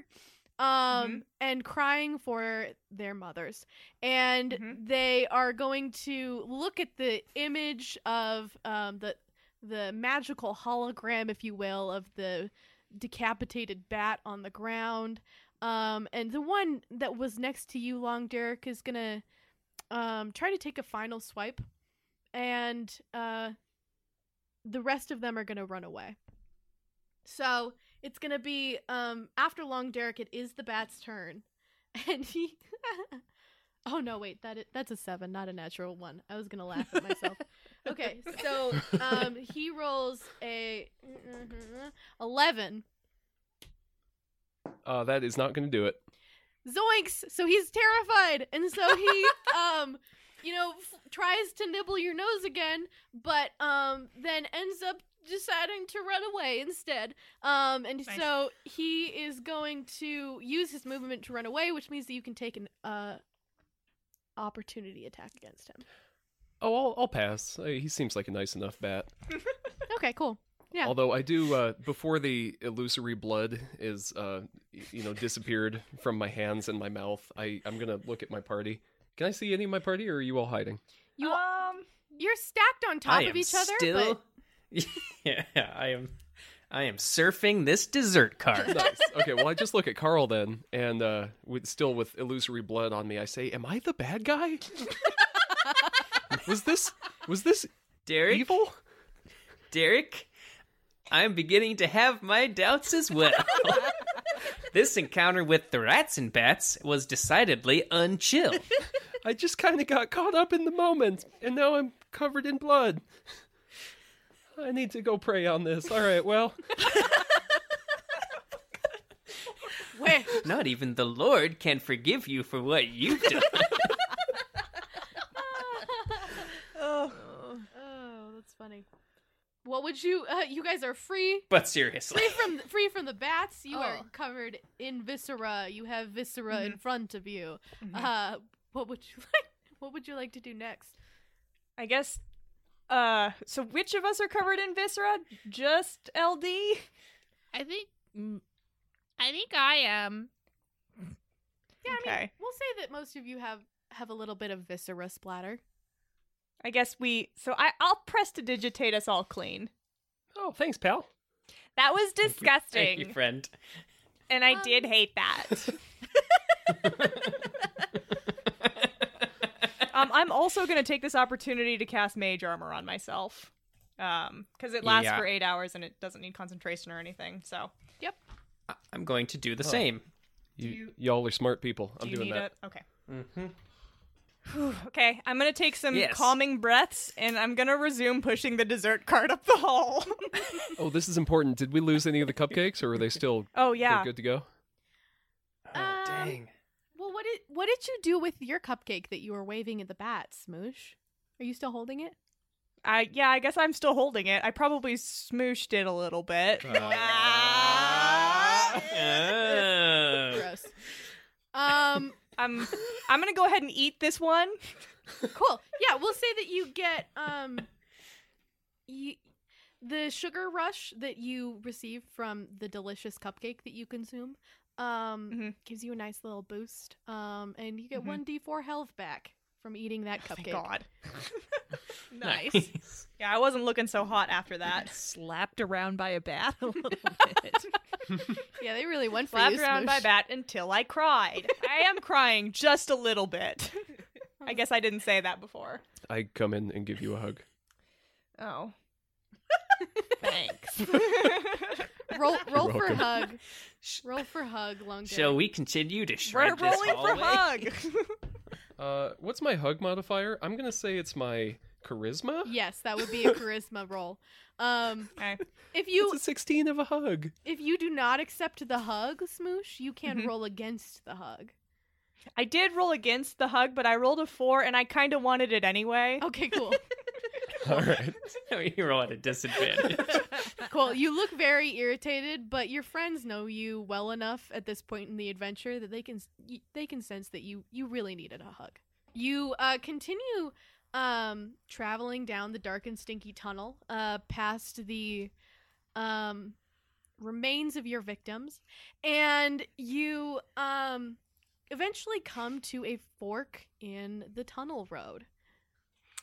Um and crying for their mothers and Mhm. they are going to look at the image of um, the the magical hologram, if you will, of the decapitated bat on the ground. Um, and the one that was next to you, Long Derek, is gonna um, try to take a final swipe, and uh, the rest of them are gonna run away. So it's gonna be um, after Long Derek. It is the bat's turn, *laughs* and he. *laughs* oh no! Wait, that i- that's a seven, not a natural one. I was gonna laugh at myself. *laughs* okay, so um, he rolls a eleven. Uh, that is not gonna do it. Zoinks! So he's terrified, and so he um. You know, f- tries to nibble your nose again, but um, then ends up deciding to run away instead. Um, and Nice. so he is going to use his movement to run away, which means that you can take an uh opportunity attack against him. Oh, I'll, I'll pass. Uh, he seems like a nice enough bat. *laughs* Okay, cool. Yeah. Although I do, uh, before the illusory blood is, uh, you know, disappeared from my hands and my mouth, I I'm gonna look at my party. Can I see any of my party, or are you all hiding? You um, you're stacked on top I of am each other, still. but *laughs* yeah, I am. I am surfing this dessert cart. *laughs* nice. Okay, well I just look at Carl then, and uh, with still with illusory blood on me, I say, "Am I the bad guy? was this was this Derek, evil?" Derek, I'm beginning to have my doubts as well. *laughs* this encounter with the rats and bats was decidedly unchill. I just kind of got caught up in the moment, and now I'm covered in blood. I need to go pray on this. All right, well, *laughs* wait, Not even the Lord can forgive you for what you've done. *laughs* oh, oh, that's funny. What would you? Uh, you guys are free, But seriously, free from free from the bats. You are Oh. covered in viscera. You have viscera in front of you. Mhm. Uh, what would you *laughs* like? What would you like to do next? I guess. Uh, so which of us are covered in viscera? Just LD? I think. I think I am. Yeah, I mean, we'll say that most of you have have a little bit of viscera splatter. I guess we. So I, I'll prestidigitate us all clean. Oh, thanks, pal. That was Thank you- disgusting. Thank you, friend. and I Um, did hate that. *laughs* *laughs* *laughs* um, I'm also going to take this opportunity to cast Mage Armor on myself. Um, because it lasts Yeah. for eight hours and it doesn't need concentration or anything. So, I- I'm going to do the Oh. same. You, you- y'all are smart people. I'm do you doing need that. it? Okay. Mm-hmm. Whew, okay, I'm gonna take some Yes. calming breaths and I'm gonna resume pushing the dessert cart up the hall. Oh, this is important. Did we lose any of the *laughs* cupcakes, or are they still oh yeah. good to go? Oh, Um, dang. Well, what did what did you do with your cupcake that you were waving at the bat, Smoosh? Are you still holding it? I yeah, I guess I'm still holding it. I probably smooshed it a little bit. Ah. *laughs* *laughs* Gross. Um, *laughs* I'm I'm gonna go ahead and eat this one. cool. Yeah, we'll say that you get um, you the sugar rush that you receive from the delicious cupcake that you consume. Um, Mhm. gives you a nice little boost. Um, and you get Mhm. one d4 health back from eating that Thank cupcake. God. *laughs* nice. Yeah, I wasn't looking so hot after that. *laughs* Slapped around by a bat a little *laughs* bit. Yeah, they really went for Slapped you, around by Smoosh. bat until I cried. I am crying just a little bit. I guess I didn't say that before. I come in and give you a hug. Oh. Thanks. Roll *laughs* roll for welcome. hug. Roll for hug. Long Shall we continue to shred We're shred this rolling for hallway? hug. *laughs* Uh, what's my hug modifier? I'm gonna say it's my charisma. Yes, that would be a *laughs* charisma roll. Um, Okay. if you It's a 16 of a hug. if you do not accept the hug, Smoosh, you can Mhm. roll against the hug. I did roll against the hug, but I rolled a four and I kind of wanted it anyway. Okay, cool. All right. you roll at a disadvantage. Cool. You look very irritated, but your friends know you well enough at this point in the adventure that they can they can sense that you you really needed a hug. You uh, continue um, traveling down the dark and stinky tunnel uh, past the um, remains of your victims, and you um, eventually come to a fork in the tunnel road.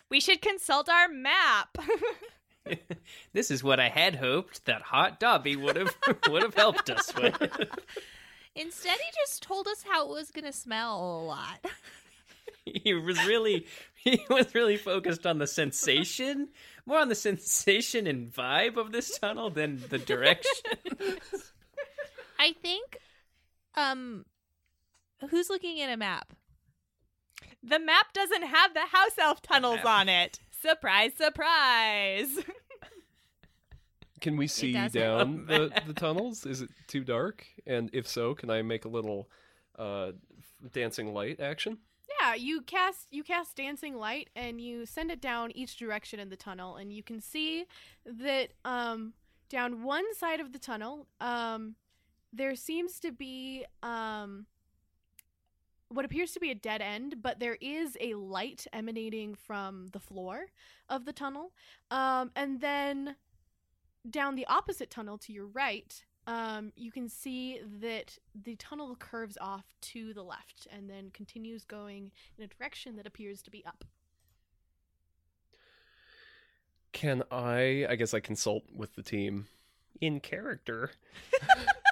We should consult our map. *laughs* *laughs* this is what I had hoped that Hot Dobby would have *laughs* would have helped us with. Instead, he just told us how it was gonna smell a lot. *laughs* he was really he was really focused on the sensation, more on the sensation and vibe of this tunnel than the direction. I think, um, who's looking at a map? the map doesn't have the house elf tunnels on it. Surprise, surprise. *laughs* Can we see down the, *laughs* the tunnels? Is it too dark? And if so, can I make a little uh, dancing light action? Yeah, you cast you cast dancing light and you send it down each direction in the tunnel and you can see that um down one side of the tunnel um there seems to be um what appears to be a dead end, but there is a light emanating from the floor of the tunnel. Um and then down the opposite tunnel to your right, um, you can see that the tunnel curves off to the left and then continues going in a direction that appears to be up. Can I? I guess I consult with the team. in character. *laughs*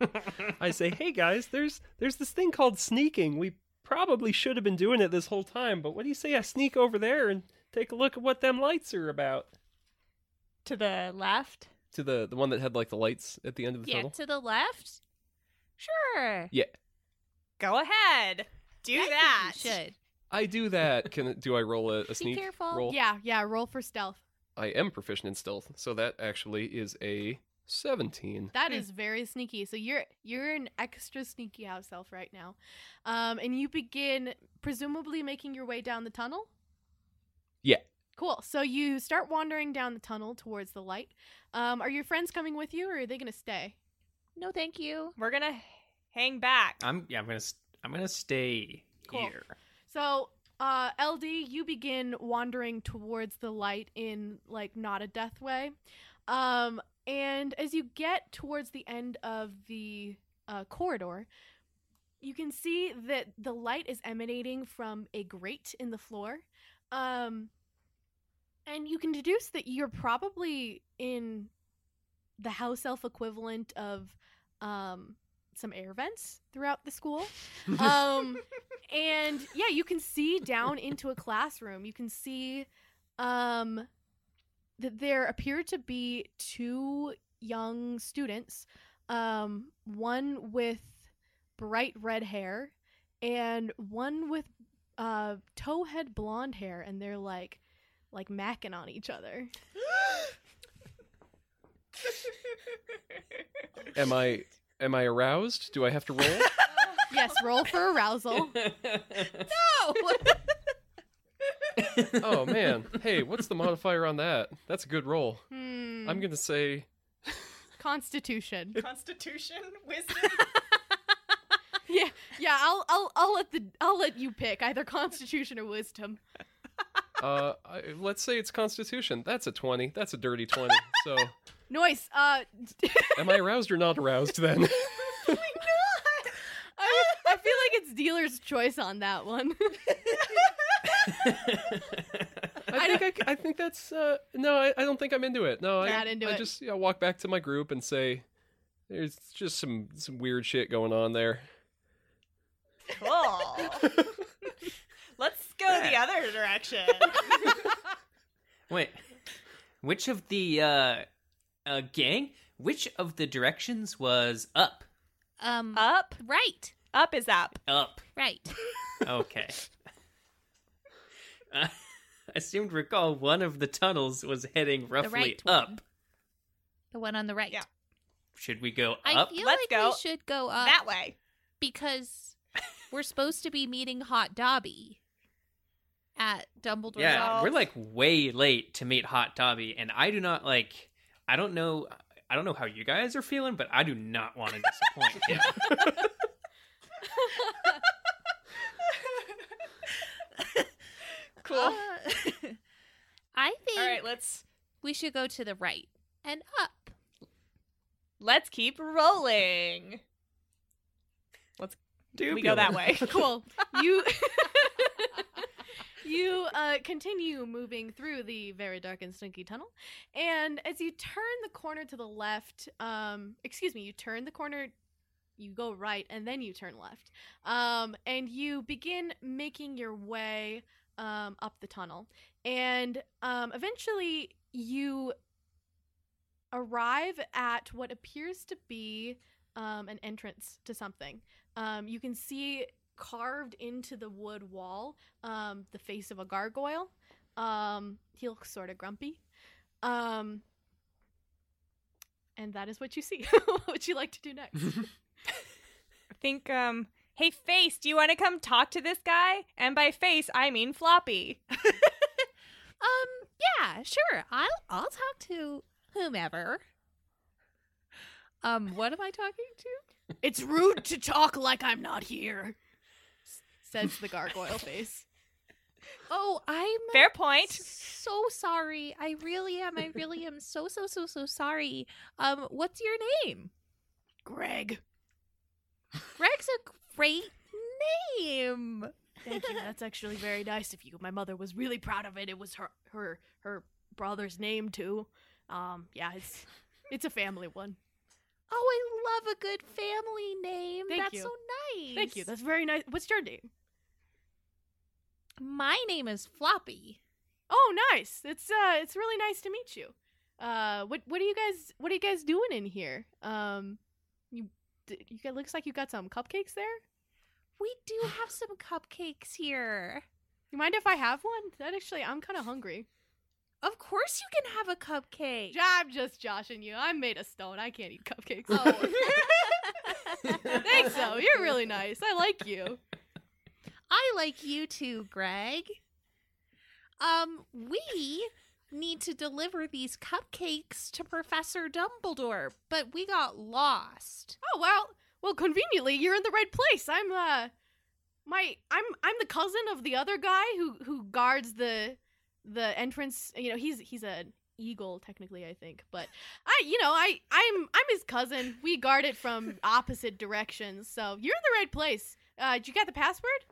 *laughs* I say, "Hey guys, there's there's this thing called sneaking. We probably should have been doing it this whole time, but what do you say I sneak over there and take a look at what them lights are about?" to the left. To the the one that had like the lights at the end of the Yeah, tunnel. to the left. Sure. Yeah, Go ahead. Do I think that. you should. I do that. Can do I roll a, a Be sneak careful. roll? Yeah, yeah, roll for stealth. I am proficient in stealth, so that actually is a seventeen. That Hmm. very sneaky. So you're you're an extra sneaky house elf right now. Um and you begin presumably making your way down the tunnel? Yeah. Cool. So you start wandering down the tunnel towards the light. Um are your friends coming with you or are they going to stay? No, thank you. We're gonna hang back. I'm yeah, I'm gonna s- I'm gonna stay Cool. here. So, uh, LD, you begin wandering towards the light in like not a death way. Um, and as you get towards the end of the uh, corridor, you can see that the light is emanating from a grate in the floor. Um, And you can deduce that you're probably in the house elf equivalent of um, some air vents throughout the school. *laughs* um, and yeah, you can see down into a classroom. You can see um, that there appear to be two young students, um, one with bright red hair and one with uh, towhead blonde hair, and they're like like macking on each other. *laughs* Am I am I aroused? Do I have to roll? *laughs* yes, roll for arousal. *laughs* oh *laughs* man. Hey, what's the modifier on that? That's a good roll. Hmm. I'm gonna say Constitution. *laughs* Constitution, wisdom. *laughs* yeah, yeah. I'll, I'll, I'll let the, I'll let you pick either Constitution or Wisdom. uh I, let's say it's Constitution. That's a twenty. That's a dirty twenty. So Noise. Uh, am I aroused or not aroused then? I, I feel like it's dealer's choice on that one. *laughs* I think I, c- I think that's uh no I, I don't think I'm into it. No, I, Not into I it. just yeah, walk back to my group and say there's just some some weird shit going on there. cool. *laughs* Let's go the other direction. *laughs* Wait, which of the uh, uh, gang? Which of the directions was up? Um, up, right, up is up. Up. right. Okay. Uh, *laughs* I seem to recall one of the tunnels was heading roughly right up. one. The one on the right. Yeah. Should we go I up? feel Let's like go we should go up that way. because *laughs* we're supposed to be meeting Hot Dobby at Dumbledore's yeah, office. we're like way late to meet Hot Dobby, and I do not like. I don't know. I don't know how you guys are feeling, but I do not want to *laughs* disappoint him. Cool. Uh, *laughs* I think All right, let's we should go to the right and up. let's keep rolling. Let's do We go that way. cool. *laughs* You *laughs* you uh, continue moving through the very dark and stinky tunnel, and as you turn the corner to the left, um, excuse me, you turn the corner, you go right, and then you turn left, um, and you begin making your way um, up the tunnel, and um, eventually you arrive at what appears to be um, an entrance to something. Um, you can see carved into the wood wall um, the face of a gargoyle. Um, he looks sort of grumpy. Um, and that is what you see. *laughs* what would you like to do next? *laughs* I think um hey face, do you want to come talk to this guy? And by face, I mean floppy. *laughs* Um, yeah, sure. I'll I'll talk to whomever. Um, what am I talking to? it's rude to talk like I'm not here, says the gargoyle *laughs* face. Oh, I'm Fair point. so sorry. I really am. I really am so so so so sorry. Um, what's your name? Greg. Greg's a great name. Thank you. That's actually very nice of you. My mother was really proud of it. It was her her her brother's name too. Um, yeah, it's it's a family one. Oh, I love a good family name. Thank That's you. so nice. Thank you. That's very nice. What's your name? My name is Floppy. Oh, nice. It's uh, it's really nice to meet you. Uh, what what are you guys what are you guys doing in here? Um, you you got looks like you got some cupcakes there. We do have some cupcakes here. You mind if I have one? That actually, I'm kind of hungry. Of course you can have a cupcake. I'm just joshing you. I'm made of stone. I can't eat cupcakes. Oh. *laughs* *laughs* Thanks, though. You're really nice. I like you. I like you too, Greg. Um, we need to deliver these cupcakes to Professor Dumbledore, but we got lost. Oh well, well, conveniently, you're in the right place. I'm uh, my I'm I'm the cousin of the other guy who who guards the the entrance. You know, he's he's an eagle technically, I think, but I you know I I'm I'm his cousin. We guard it from *laughs* opposite directions, so you're in the right place. Uh, did you get the password?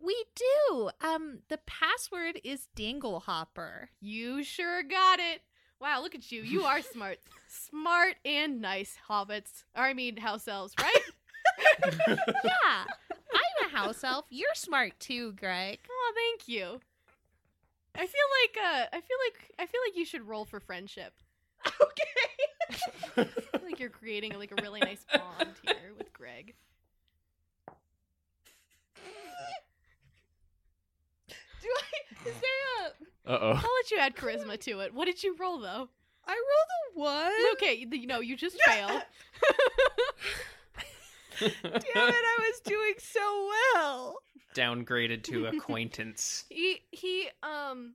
We do. Um, the password is Dinglehopper. You sure got it. Wow, look at you. You are smart. smart and nice hobbits. Or I mean house elves, right? *laughs* yeah, I'm a house elf. You're smart too, Greg. oh, thank you. I feel like uh I feel like I feel like you should roll for friendship. *laughs* Okay. I feel like you're creating like a really nice bond here with Greg. Do I? Is there a? Uh I'll let you add charisma to it. What did you roll though? I rolled a one. Okay, you know, you just failed. *laughs* Damn it! I was doing so well. Downgraded to *laughs* acquaintance. he he um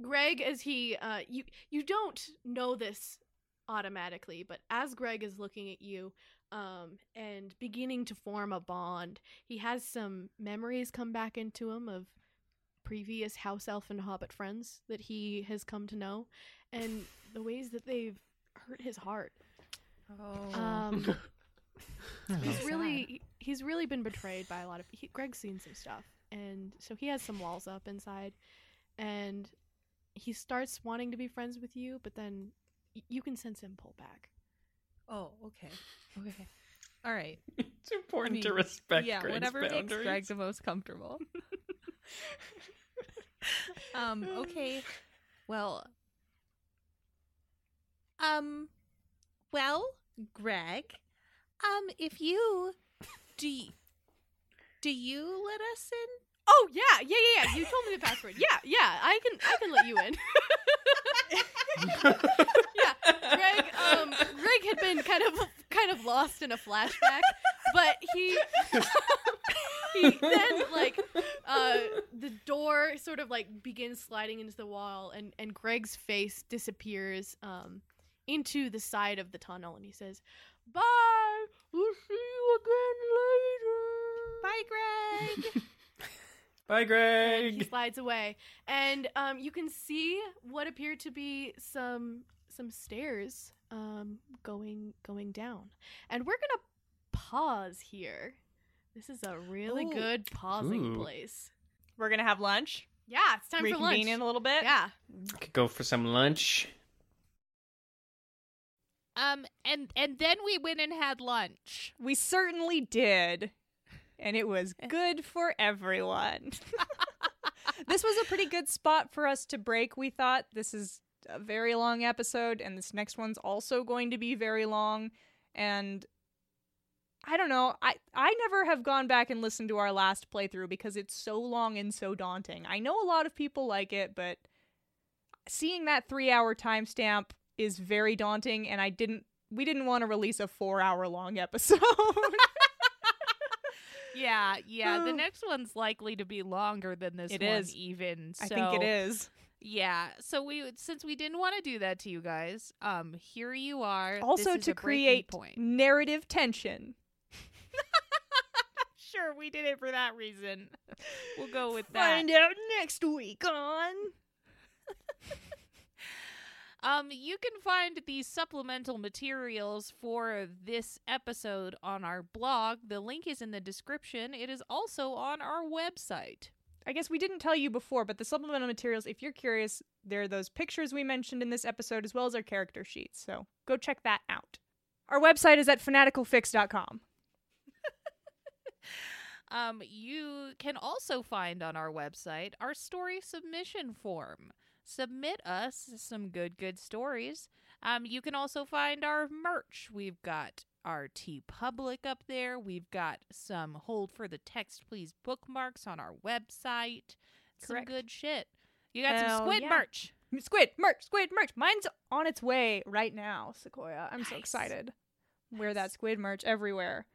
Greg as he uh you you don't know this automatically, but as Greg is looking at you um and beginning to form a bond, he has some memories come back into him of previous house elf and hobbit friends that he has come to know and the ways that they've hurt his heart. Oh. Um *laughs* he's really he's really been betrayed by a lot of he, Greg's seen some stuff and so he has some walls up inside and he starts wanting to be friends with you but then y- you can sense him pull back oh, okay. Okay. All right. *laughs* It's important I to respect yeah, Greg's whatever makes boundaries. Greg the most comfortable. *laughs* *laughs* um, okay. Well, Um, well, Greg, um, if you do, y- do you let us in? oh yeah yeah yeah yeah you told me the password yeah yeah i can i can let you in *laughs* yeah greg um greg had been kind of kind of lost in a flashback but he *laughs* he *laughs* *laughs* then like uh the door sort of like begins sliding into the wall and and greg's face disappears um into the side of the tunnel and he says bye. We'll see you again later. Bye, Greg. *laughs* Bye, and he slides away and um, you can see what appear to be some some stairs um, going going down. And we're gonna pause here this is a really Ooh. good pausing Ooh. place We're gonna have lunch. yeah it's time for Reconvene lunch in a little bit. yeah Could go for some lunch. um, and and then we went and had lunch. We certainly did. And it was good for everyone. *laughs* this was a pretty good spot for us to break, we thought. This is a very long episode, and this next one's also going to be very long. And I don't know. I, I never have gone back and listened to our last playthrough because it's so long and so daunting. I know a lot of people like it, but seeing that three hour timestamp is very daunting, and I didn't we didn't want to release a four hour long *laughs* episode. Yeah, yeah. the Oh. next one's likely to be longer than this It one, is. even. So, I think it is. Yeah. So we, since we didn't want to do that to you guys, um, here you are. This Also is to create point. narrative tension. Sure, we did it for that reason. *laughs* We'll go with that. Find out next week on. *laughs* Um, you can find the supplemental materials for this episode on our blog. The link is in the description. It is also on our website. I guess we didn't tell you before, but the supplemental materials, if you're curious, there are those pictures we mentioned in this episode as well as our character sheets. So go check that out. Our website is at fanaticalfics.com. Um, you can also find on our website our story submission form. Submit us some good, good stories. Um, you can also find our merch. We've got our TeePublic up there. We've got some hold for the text, please bookmarks on our website. Some good shit. You got Hell some squid yeah. merch. Squid merch, squid merch. Mine's on its way right now, Sequoia. I'm so Nice. excited. Wear that squid merch everywhere.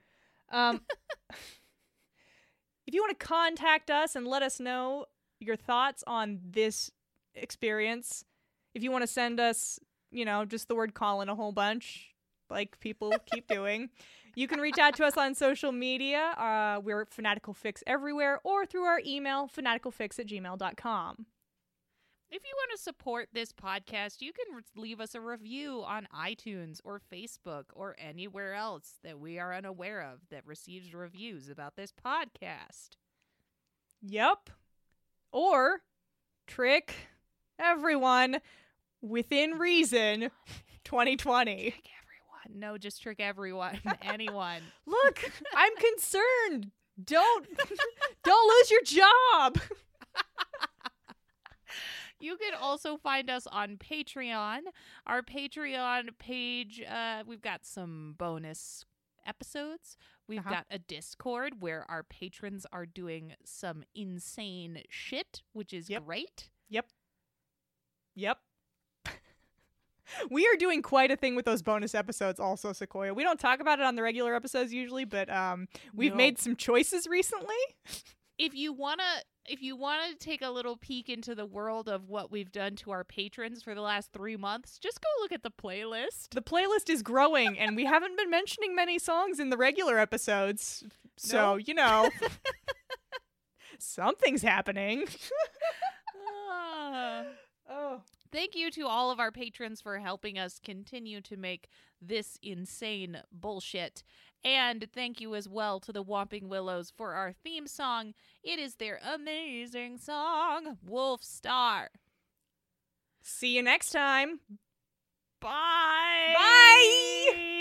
Um, *laughs* if you want to contact us and let us know your thoughts on this experience, if you want to send us, you know, just the word Colin a whole bunch, like people keep *laughs* doing, you can reach out to us on social media. Uh, we're Fanatical Fics everywhere or through our email, fanaticalfics at gmail.com. If you want to support this podcast, you can leave us a review on iTunes or Facebook or anywhere else that we are unaware of that receives reviews about this podcast. Yep. Or trick everyone within reason *laughs* 2020. Trick everyone. No, just trick everyone. *laughs* Anyone. Look, I'm *laughs* concerned. Don't don't lose your job. You can also find us on Patreon. Our Patreon page, uh, we've got some bonus episodes. We've Uh-huh. got a Discord where our patrons are doing some insane shit, which is Yep. great. Yep. Yep. *laughs* we are doing quite a thing with those bonus episodes also, Sequoia. We don't talk about it on the regular episodes usually, but um we've No. made some choices recently. *laughs* If you wanna if you wanna take a little peek into the world of what we've done to our patrons for the last three months, just go look at the playlist. The playlist is growing and we haven't been mentioning many songs in the regular episodes. So, No. you know, something's happening. Ah. *laughs* Oh. Thank you to all of our patrons for helping us continue to make this insane bullshit. And thank you as well to the Whomping Willows for our theme song. It is their amazing song, Wolf Star. See you next time. Bye. Bye.